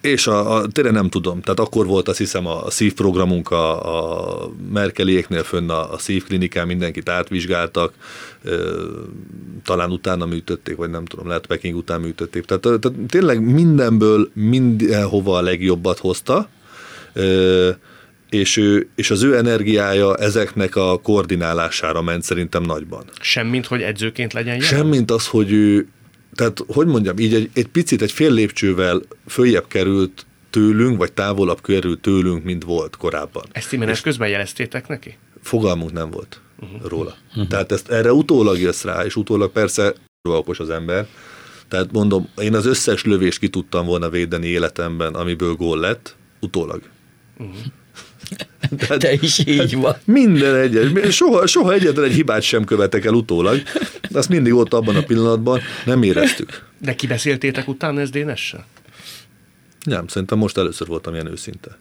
és a, a, tényleg nem tudom, tehát akkor volt azt hiszem a, a szívprogramunk a, a Merkeliéknél fönn a, a szívklinikán, mindenkit átvizsgáltak, e, talán utána műtötték, vagy nem tudom, lehet Peking után műtötték. Tehát, tehát tényleg mindenből mindenhova a legjobbat hozta, e, és, ő, és az ő energiája ezeknek a koordinálására ment szerintem nagyban. Semmint, hogy edzőként legyen jelen? Semmint az, hogy ő, tehát hogy mondjam, így egy, egy picit, egy fél lépcsővel följebb került tőlünk, vagy távolabb került tőlünk, mint volt korábban. Ezt imenet közben jeleztétek neki? Fogalmunk nem volt uh-huh. róla. Uh-huh. Tehát ezt erre utólag jössz rá, és utólag persze okos az ember. Tehát mondom, én az összes lövést ki tudtam volna védeni életemben, amiből gól lett, utólag. Uh-huh. Tehát, Te is így van. Minden egyes. Soha, soha egyetlen egy hibát sem követek el utólag. Azt mindig ott abban a pillanatban nem éreztük. De kibeszéltétek utána ez Dénessel? Nem, szerintem most először voltam ilyen őszinte.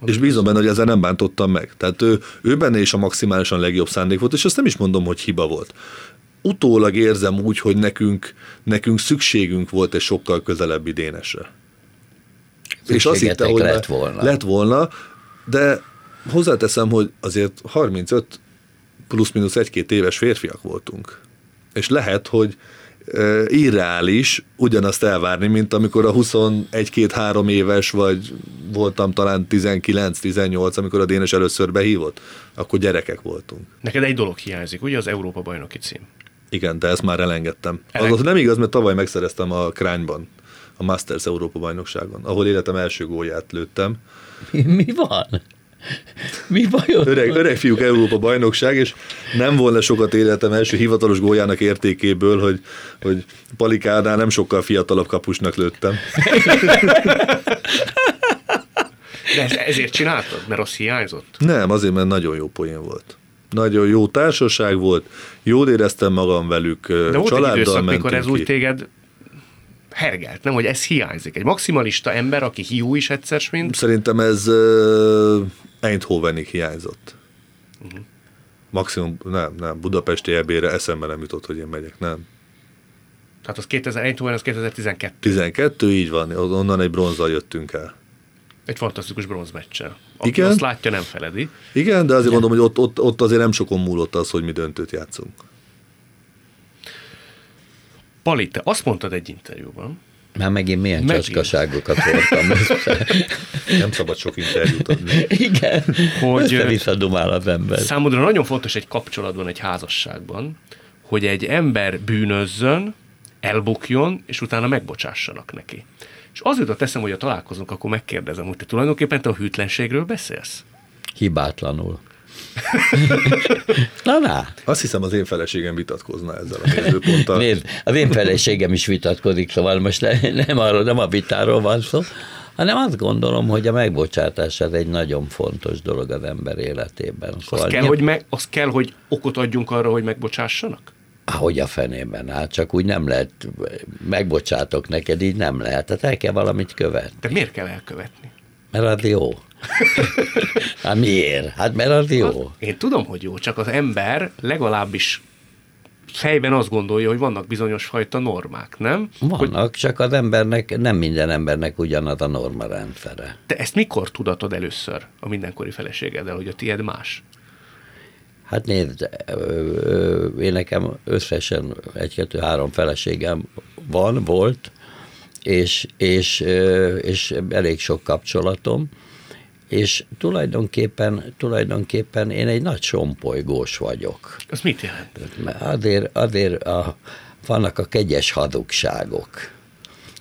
Most és bízom benne, hogy ezzel nem bántottam meg. Tehát ő, ő benne is a maximálisan legjobb szándék volt, és azt nem is mondom, hogy hiba volt. Utólag érzem úgy, hogy nekünk, nekünk szükségünk volt egy sokkal közelebbi Dénesre. És azt hitte, hogy lett volna. lett volna, de hozzáteszem, hogy azért 35 plusz-minusz egy-két éves férfiak voltunk. És lehet, hogy e, irreális ugyanazt elvárni, mint amikor a 21-2-3 éves, vagy voltam talán 19-18, amikor a Dénes először behívott, akkor gyerekek voltunk. Neked egy dolog hiányzik, ugye az Európa bajnoki cím? Igen, de ezt már elengedtem. Eleng... Az nem igaz, mert tavaly megszereztem a Krányban, a Masters Európa bajnokságon, ahol életem első gólját lőttem. Mi, mi van? Mi bajod öreg, öreg fiúk Európa bajnokság, és nem volna sokat életem első hivatalos góljának értékéből, hogy, hogy Palikánál nem sokkal fiatalabb kapusnak lőttem. De ez, ezért csináltad? Mert az hiányzott? Nem, azért, mert nagyon jó poén volt. Nagyon jó társaság volt, jól éreztem magam velük, De volt egy időszak, mikor ez ki. úgy téged hergelt, nem, hogy ez hiányzik. Egy maximalista ember, aki hiú is egyszer, mint... Szerintem ez uh, Eindhovenig hiányzott. Uh-huh. Maximum, nem, nem, Budapesti ebére eszembe nem jutott, hogy én megyek, nem. Tehát az 2000, Eindhoven az 2012. 12, így van, onnan egy bronzzal jöttünk el. Egy fantasztikus bronzmeccsel. Aki Igen? azt látja, nem feledi. Igen, de azért Igen. mondom, hogy ott, ott, ott azért nem sokon múlott az, hogy mi döntőt játszunk. Pali, te azt mondtad egy interjúban, Már megint milyen Megint. csaskaságokat hordtam össze. Nem szabad sok interjút adni. Igen, Hogy- össze-vissza dumál az ember. Számodra nagyon fontos egy kapcsolatban, egy házasságban, hogy egy ember bűnözzön, elbukjon, és utána megbocsássanak neki. És az jutott eszem, hogy ha találkozunk, akkor megkérdezem, hogy te tulajdonképpen te a hűtlenségről beszélsz? Hibátlanul. Na, na. Azt hiszem az én feleségem vitatkozna ezzel a nézőponttal. Nézd, az én feleségem is vitatkozik, szóval most ne- nem, arról, nem a vitáról van szó, hanem azt gondolom, hogy a megbocsátás az egy nagyon fontos dolog az ember életében. Az Szóval kell, nyilv- hogy meg, az kell, hogy okot adjunk arra, hogy megbocsássanak? Hogy a fenében, hát csak úgy nem lehet, megbocsátok neked, így nem lehet. Tehát el kell valamit követni, De miért kell elkövetni? Mert az jó. Hát miért? Hát mert az jó. Én tudom, hogy jó, csak az ember legalábbis fejben azt gondolja, hogy vannak bizonyos fajta normák, nem? Hogy Vannak, csak az embernek, nem minden embernek ugyanaz a norma rendszere. te ezt mikor tudatod először a mindenkori feleségeddel, hogy a tied más? Hát nézd, én nekem összesen egy-kettő-három feleségem van, volt, és, és, és elég sok kapcsolatom, és tulajdonképpen, tulajdonképpen én egy nagy sompolygós vagyok. Az mit jelent? Azért, azért a, vannak a kegyes hazugságok.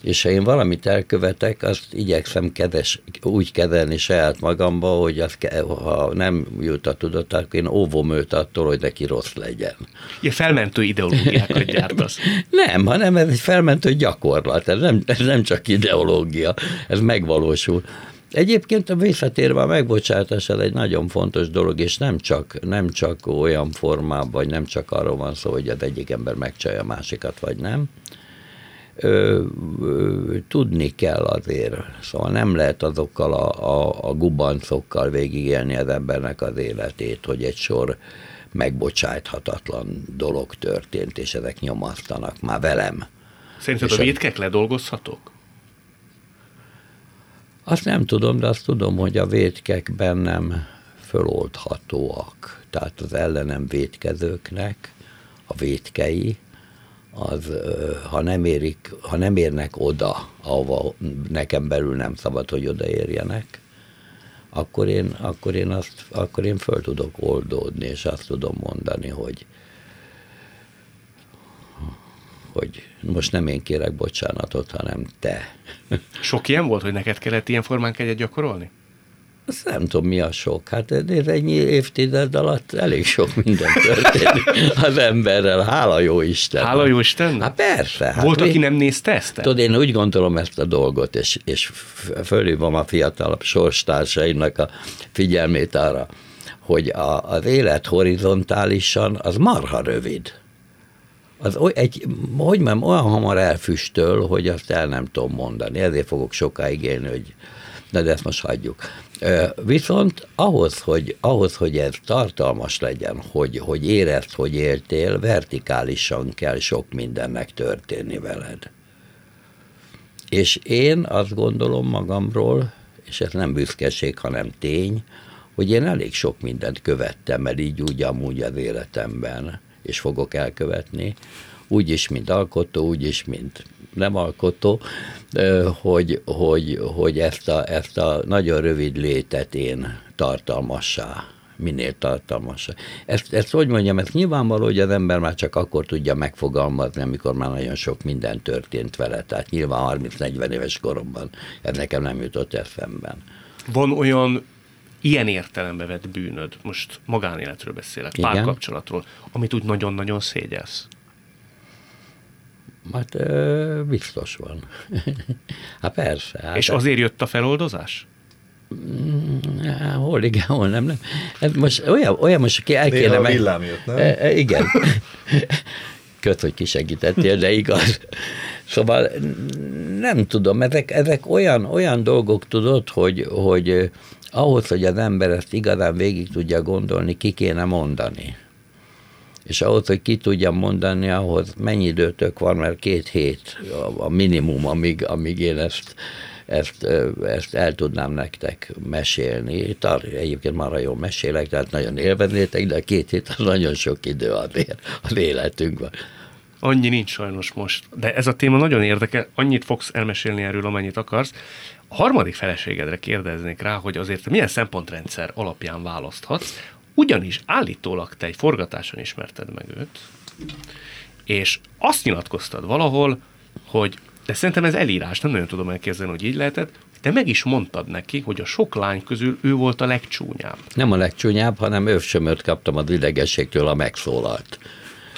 És ha én valamit elkövetek, azt igyekszem kedes, úgy kezelni saját magamba, hogy az, ha nem jut a tudat, akkor én óvom őt attól, hogy neki rossz legyen. Ilyen felmentő ideológiákat gyártasz. Nem, hanem ez egy felmentő gyakorlat, ez nem, ez nem csak ideológia, ez megvalósul. Egyébként a visszatérve a megbocsátás egy nagyon fontos dolog, és nem csak, nem csak olyan formában, vagy nem csak arról van szó, hogy az egyik ember megcsalja a másikat, vagy nem. Ö, ö, tudni kell azért, szóval nem lehet azokkal a, a, a gubancokkal végigélni az embernek az életét, hogy egy sor megbocsáthatatlan dolog történt, és ezek nyomasztanak már velem. Szerinted És a a- védkek ledolgozhatók? Azt nem tudom, de azt tudom, hogy a védkek bennem föloldhatóak. Tehát az ellenem védkezőknek a védkei, az, ha nem, érik, ha nem érnek oda, ahova nekem belül nem szabad, hogy odaérjenek, akkor én, akkor én, azt, akkor én föl tudok oldódni, és azt tudom mondani, hogy hogy most nem én kérek bocsánatot, hanem te. Sok ilyen volt, hogy neked kellett ilyen formán kegyet gyakorolni? Azt nem tudom, mi a sok. Hát egy évtized alatt elég sok minden történik az emberrel. Hála jó Isten. Hála jó Istennek? Hát persze. Hát Volt, mi- aki nem nézte ezt? Tudod, én úgy gondolom ezt a dolgot, és, és fölhívom a fiatalabb sorstársaimnak a figyelmét arra, hogy a, az élet horizontálisan az marha rövid. Az egy, hogy mondjam, olyan hamar elfüstöl, hogy azt el nem tudom mondani. Ezért fogok sokáig élni, hogy na de ezt most hagyjuk. Viszont ahhoz, hogy, ahhoz, hogy ez tartalmas legyen, hogy, hogy érezd, hogy éltél, vertikálisan kell sok mindennek történni veled. És én azt gondolom magamról, és ez nem büszkeség, hanem tény, hogy én elég sok mindent követtem el így úgy amúgy az életemben, és fogok elkövetni, úgy is, mint alkotó, úgy is, mint nem alkotó, hogy, hogy, hogy ezt, a, ezt a nagyon rövid létet én tartalmassá, minél tartalmassá. Ezt, ezt hogy mondjam, ezt nyilvánvaló, hogy az ember már csak akkor tudja megfogalmazni, amikor már nagyon sok minden történt vele. Tehát nyilván 30-40 éves koromban ez nekem nem jutott eszemben. Van olyan ilyen értelembe vett bűnöd, most magánéletről beszélek, párkapcsolatról, amit úgy nagyon-nagyon szégyelsz. Hát ö, biztos van. hát persze. Hát És azért jött a feloldozás? Há, Hol igen, hol nem. nem. Ez most olyan, olyan most, aki el Néha kéne a meg- villám jött, nem? E, e, igen. Köt, hogy kisegítettél, de igaz. Szóval n- nem tudom, ezek, ezek olyan, olyan dolgok tudod, hogy, hogy eh, ahhoz, hogy az ember ezt igazán végig tudja gondolni, ki kéne mondani. És ahhoz, hogy ki tudja mondani, ahhoz mennyi időtök van, mert két hét a- minimum, amíg, amíg én ezt, ezt, ezt el tudnám nektek mesélni. Tar, egyébként már jól mesélek, tehát nagyon élveznétek, de két hét az nagyon sok idő az életünkben. annyi nincs sajnos most. De ez a téma nagyon érdekel, annyit fogsz elmesélni erről, amennyit akarsz. A harmadik feleségedre kérdeznék rá, hogy azért milyen szempontrendszer alapján választhatsz, ugyanis állítólag te egy forgatáson ismerted meg őt, és azt nyilatkoztad valahol, hogy de szerintem ez elírás, nem nagyon tudom elképzelni, hogy így lehetett, de meg is mondtad neki, hogy a sok lány közül ő volt a legcsúnyább. Nem a legcsúnyább, hanem övsömöt kaptam a idegességtől, a megszólalt.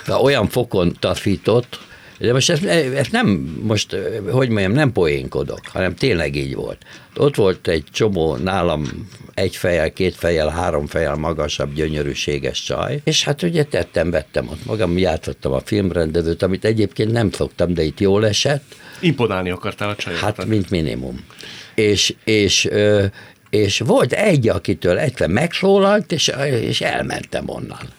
De olyan fokon taszított, de most ezt, ezt nem, most, hogy mondjam, nem poénkodok, hanem tényleg így volt. Ott volt egy csomó nálam egy fejjel, két fejjel, három fejjel magasabb, gyönyörűséges csaj, és hát ugye tettem, vettem ott magam, játszottam a filmrendezőt, amit egyébként nem szoktam, de itt jól esett. Imponálni akartál a csajoknak. Hát, mint minimum. És, és, és volt egy, akitől egyszer megszólalt, és, és elmentem onnan.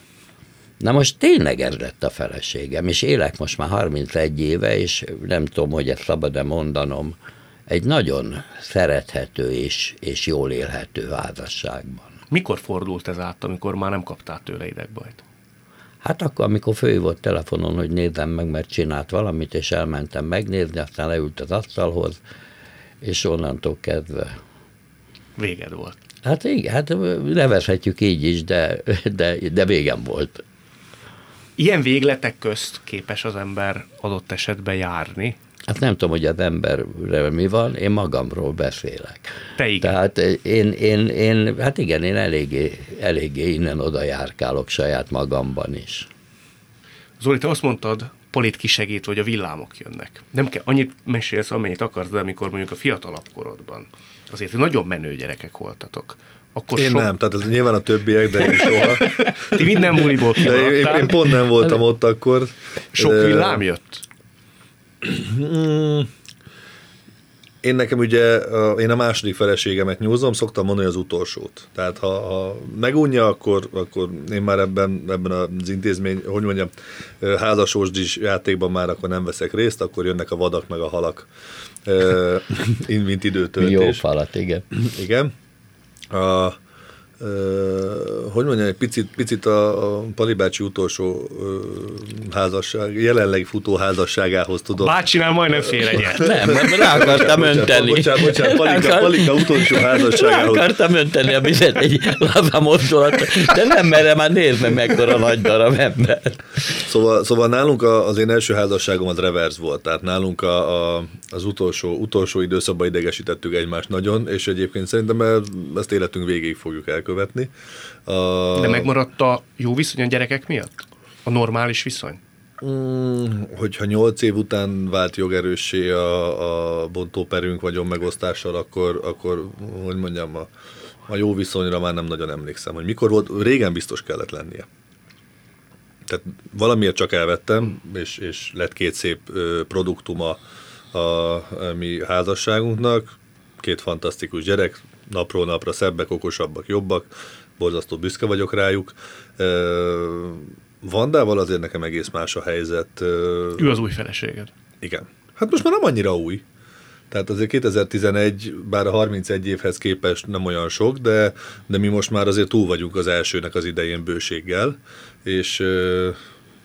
Na most tényleg ez lett a feleségem, és élek most már 31 éve, és nem tudom, hogy ezt szabad-e mondanom, egy nagyon szerethető és, és jól élhető házasságban. Mikor fordult ez át, amikor már nem kaptál tőle idegbajt? Hát akkor, amikor főhívott telefonon, hogy nézzem meg, mert csinált valamit, és elmentem megnézni, aztán leült az asztalhoz, és onnantól kezdve. Véged volt. Hát igen, hát nevezhetjük így is, de, de, de végem volt. Ilyen végletek közt képes az ember adott esetben járni? Hát nem tudom, hogy az emberre mi van, én magamról beszélek. Te igen. Tehát én, én, én hát igen, én eléggé, eléggé innen-oda járkálok saját magamban is. Zoli, te azt mondtad, Polit kisegít, hogy a villámok jönnek. Nem kell, annyit mesélsz, amennyit akarsz, de amikor mondjuk a fiatalabb korodban, azért nagyon menő gyerekek voltatok. Akkor én sok... nem, tehát ez nyilván a többiek, de én soha. Ti minden múliból de én, én, pont nem voltam ott akkor. Sok villám jött? Én nekem ugye, én a második feleségemet nyúzom, szoktam mondani az utolsót. Tehát ha, ha megunja, akkor, akkor én már ebben, ebben az intézmény, hogy mondjam, házasósdis játékban már akkor nem veszek részt, akkor jönnek a vadak meg a halak, mint időtöltés. Jó falat, igen. Igen. A, hogy mondjam, egy picit, picit a, a Pali bácsi utolsó házasság, jelenleg futó házasságához tudom. A bácsinál majdnem fél egyet. Nem, rá akartam önteni. Bocsánat, bocsánat, Palika, Palika utolsó házasságához. Rá akartam önteni a vizet egy laza mozdulat, de nem merem már nézni, mekkora nagy darab ember. Szóval, szóval nálunk a, az én első házasságom az reverse volt, tehát nálunk a, a, az utolsó, utolsó időszakban idegesítettük egymást nagyon, és egyébként szerintem ezt életünk végéig fogjuk el elkövetni. A... De megmaradt a jó viszony a gyerekek miatt? A normális viszony? Mm, hogyha nyolc év után vált jogerőssé a, a bontóperünk vagyon megosztással, akkor, akkor hogy mondjam, a, a jó viszonyra már nem nagyon emlékszem, hogy mikor volt, régen biztos kellett lennie. Tehát valamiért csak elvettem, és, és lett két szép ö, produktuma a, a mi házasságunknak, két fantasztikus gyerek, napról napra szebbek, okosabbak, jobbak, borzasztó büszke vagyok rájuk. Vandával azért nekem egész más a helyzet. Ő az új feleséged. Igen. Hát most már nem annyira új. Tehát azért 2011, bár a 31 évhez képest nem olyan sok, de, de mi most már azért túl vagyunk az elsőnek az idején bőséggel, és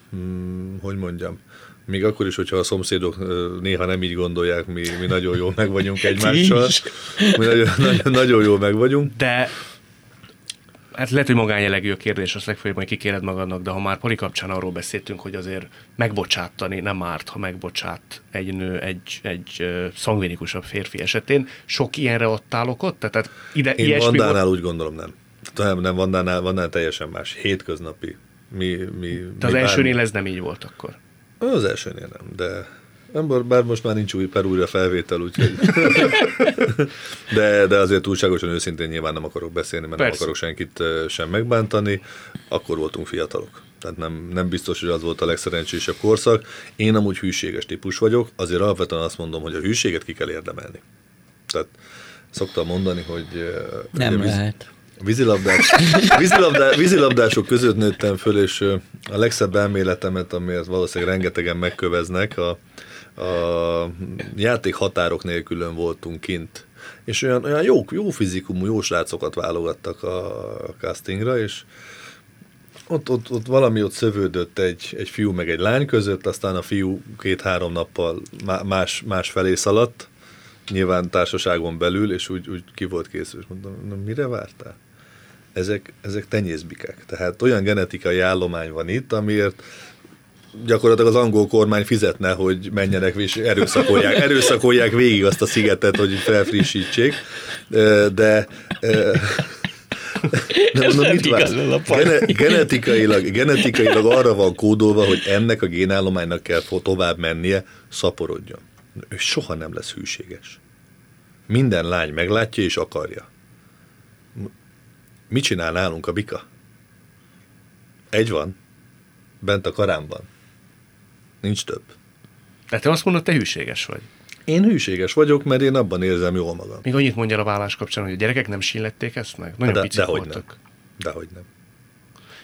hm, hogy mondjam, még akkor is, hogyha a szomszédok néha nem így gondolják, mi, mi nagyon jól meg vagyunk egymással. Mi nagyon, nagyon, nagyon jól meg vagyunk. De hát lehet, hogy magányelegű a kérdés, azt legfeljebb majd kikéred magadnak, de ha már poli kapcsán arról beszéltünk, hogy azért megbocsátani nem árt, ha megbocsát egy nő egy, egy szangvinikusabb férfi esetén. Sok ilyenre adtál okot? Tehát ide Én Vandánál volt? úgy gondolom nem. Nem, nem Vandánál, Vandánál teljesen más. Hétköznapi. Mi, mi, de az elsőnél ez nem így volt akkor? Az elsőnél nem, de nem, bár most már nincs új per újra felvétel, úgyhogy... de, de azért túlságosan őszintén nyilván nem akarok beszélni, mert Persze. nem akarok senkit sem megbántani. Akkor voltunk fiatalok. Tehát nem, nem biztos, hogy az volt a legszerencsésebb korszak. Én amúgy hűséges típus vagyok, azért alapvetően azt mondom, hogy a hűséget ki kell érdemelni. Tehát szoktam mondani, hogy... Nem hogy lehet. Vízilabdás, vízilabdá, vízilabdások között nőttem föl, és a legszebb elméletemet, amiért valószínűleg rengetegen megköveznek, a, a játék határok nélkülön voltunk kint. És olyan, olyan jó, jó fizikumú, jó srácokat válogattak a castingra, és ott, ott, ott valami ott szövődött egy, egy fiú meg egy lány között, aztán a fiú két-három nappal más, más felé szaladt, nyilván társaságon belül, és úgy, úgy ki volt készül, és mondtam, na, mire vártál? Ezek, ezek tenyészbikek. Tehát olyan genetikai állomány van itt, amiért gyakorlatilag az angol kormány fizetne, hogy menjenek és erőszakolják, erőszakolják végig azt a szigetet, hogy felfrissítsék. De de mondom, mit Gene, genetikailag, genetikailag arra van kódolva, hogy ennek a génállománynak kell tovább mennie, szaporodjon. Ő soha nem lesz hűséges. Minden lány meglátja és akarja. Mit csinál nálunk a bika? Egy van. Bent a karámban. Nincs több. De te azt mondod, te hűséges vagy. Én hűséges vagyok, mert én abban érzem jól magam. Még annyit mondja a vállás kapcsán, hogy a gyerekek nem sínlették ezt meg? Nagyon de, picik dehogy voltak. Nem. Dehogy nem.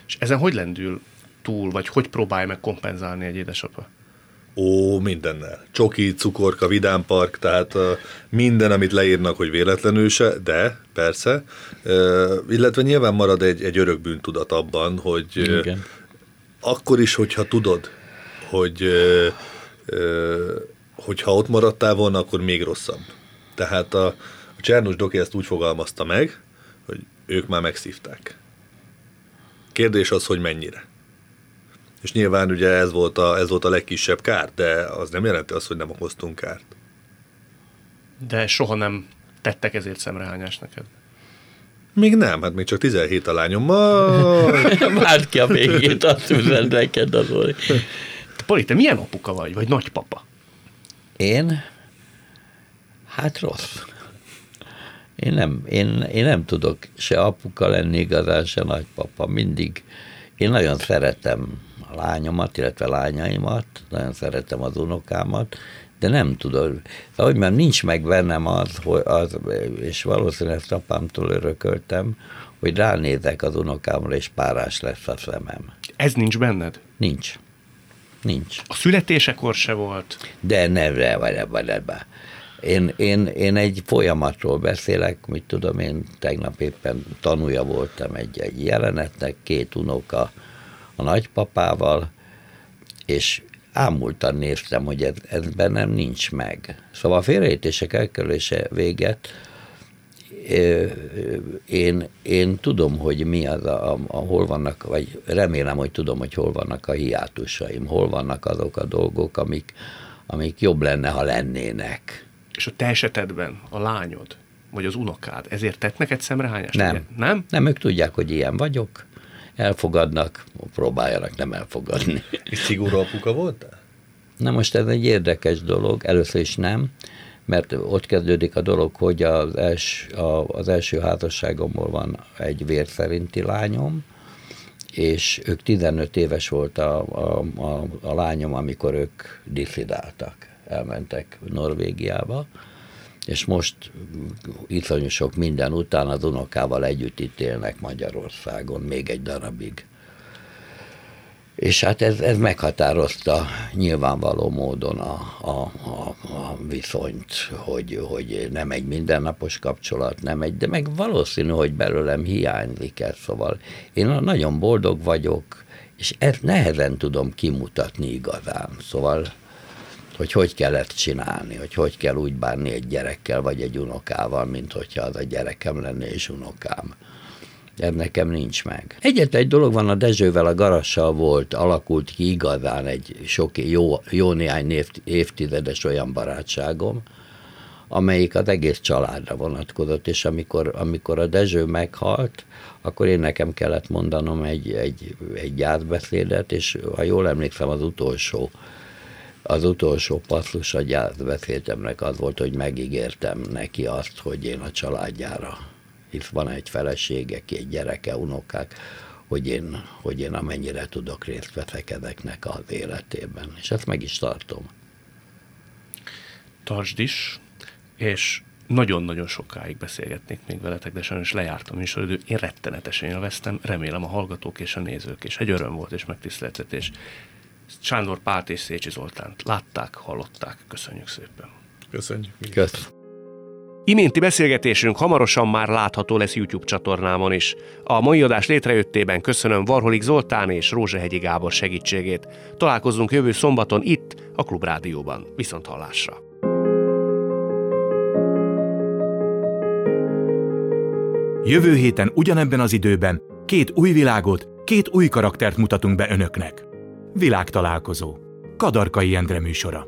És ezen hogy lendül túl, vagy hogy próbálja meg kompenzálni egy édesapa? Ó, mindennel. Csoki, cukorka, vidámpark, tehát minden, amit leírnak, hogy véletlenül se, de persze. Illetve nyilván marad egy, egy örök bűntudat abban, hogy uh, akkor is, hogyha tudod, hogy hogyha ott maradtál volna, akkor még rosszabb. Tehát a, a Csernus Doki ezt úgy fogalmazta meg, hogy ők már megszívták. Kérdés az, hogy mennyire. És nyilván ugye ez volt a, ez volt a legkisebb kár, de az nem jelenti azt, hogy nem okoztunk kárt. De soha nem tettek ezért szemrehányás neked? Még nem, hát még csak 17 a lányommal. Várd ki a végét, azt üzent neked az Poli, te milyen apuka vagy, vagy nagypapa? Én? Hát rossz. Én nem, én, én nem tudok se apuka lenni igazán, se nagypapa. Mindig, én nagyon szeretem a lányomat, illetve lányaimat, nagyon szeretem az unokámat, de nem tudod. Ahogy már nincs meg bennem az, hogy az, és valószínűleg ezt apámtól örököltem, hogy ránézek az unokámra, és párás lesz a szemem. Ez nincs benned? Nincs. Nincs. A születésekor se volt? De nem, vagy ebben, ebben. Én, én, én egy folyamatról beszélek, mit tudom, én tegnap éppen tanúja voltam egy, egy jelenetnek, két unoka a nagypapával, és ámultan néztem, hogy ez, ez bennem nincs meg. Szóval a félreértések elkerülése véget, én, én tudom, hogy mi az, a, a, a, hol vannak, vagy remélem, hogy tudom, hogy hol vannak a hiátusaim, hol vannak azok a dolgok, amik, amik jobb lenne, ha lennének. És a te esetedben a lányod, vagy az unokád, ezért tett neked szemrehányást? Nem. Nem? Nem, ők tudják, hogy ilyen vagyok, elfogadnak, próbáljanak nem elfogadni. És szigorú apuka voltál? Na most ez egy érdekes dolog, először is nem, mert ott kezdődik a dolog, hogy az, els, a, az első házasságomból van egy vérszerinti lányom, és ők 15 éves volt a, a, a, a lányom, amikor ők diszidáltak, elmentek Norvégiába, és most iszonyú sok minden után az unokával együtt itt élnek Magyarországon, még egy darabig. És hát ez, ez meghatározta nyilvánvaló módon a, a, a, a viszonyt, hogy, hogy nem egy mindennapos kapcsolat, nem egy, de meg valószínű, hogy belőlem hiányzik ez, szóval én nagyon boldog vagyok, és ezt nehezen tudom kimutatni igazán, szóval hogy hogy kell ezt csinálni, hogy hogy kell úgy bánni egy gyerekkel, vagy egy unokával, mint hogyha az a gyerekem lenne és unokám ez nekem nincs meg. Egyetlen egy dolog van, a Dezsővel, a Garassal volt, alakult ki igazán egy sok, jó, jó néhány évtizedes olyan barátságom, amelyik az egész családra vonatkozott, és amikor, amikor a Dezső meghalt, akkor én nekem kellett mondanom egy, egy, egy gyászbeszédet, és ha jól emlékszem, az utolsó az utolsó passzus a gyászbeszédemnek az volt, hogy megígértem neki azt, hogy én a családjára hisz van egy felesége, két gyereke, unokák, hogy én, hogy én amennyire tudok részt veszek ezeknek az életében. És ezt meg is tartom. Tartsd is, és nagyon-nagyon sokáig beszélgetnék még veletek, de sajnos lejártam is, hogy én rettenetesen élveztem, remélem a hallgatók és a nézők, és egy öröm volt és megtiszteltetés. Sándor Pált és Szécsi Zoltánt látták, hallották, köszönjük szépen. Köszönjük. Köszönjük. Iménti beszélgetésünk hamarosan már látható lesz YouTube csatornámon is. A mai adás létrejöttében köszönöm Varholik Zoltán és Rózsehegyi Gábor segítségét. Találkozunk jövő szombaton itt, a Klubrádióban. Viszont hallásra! Jövő héten ugyanebben az időben két új világot, két új karaktert mutatunk be önöknek. Világtalálkozó. Kadarkai Endre műsora.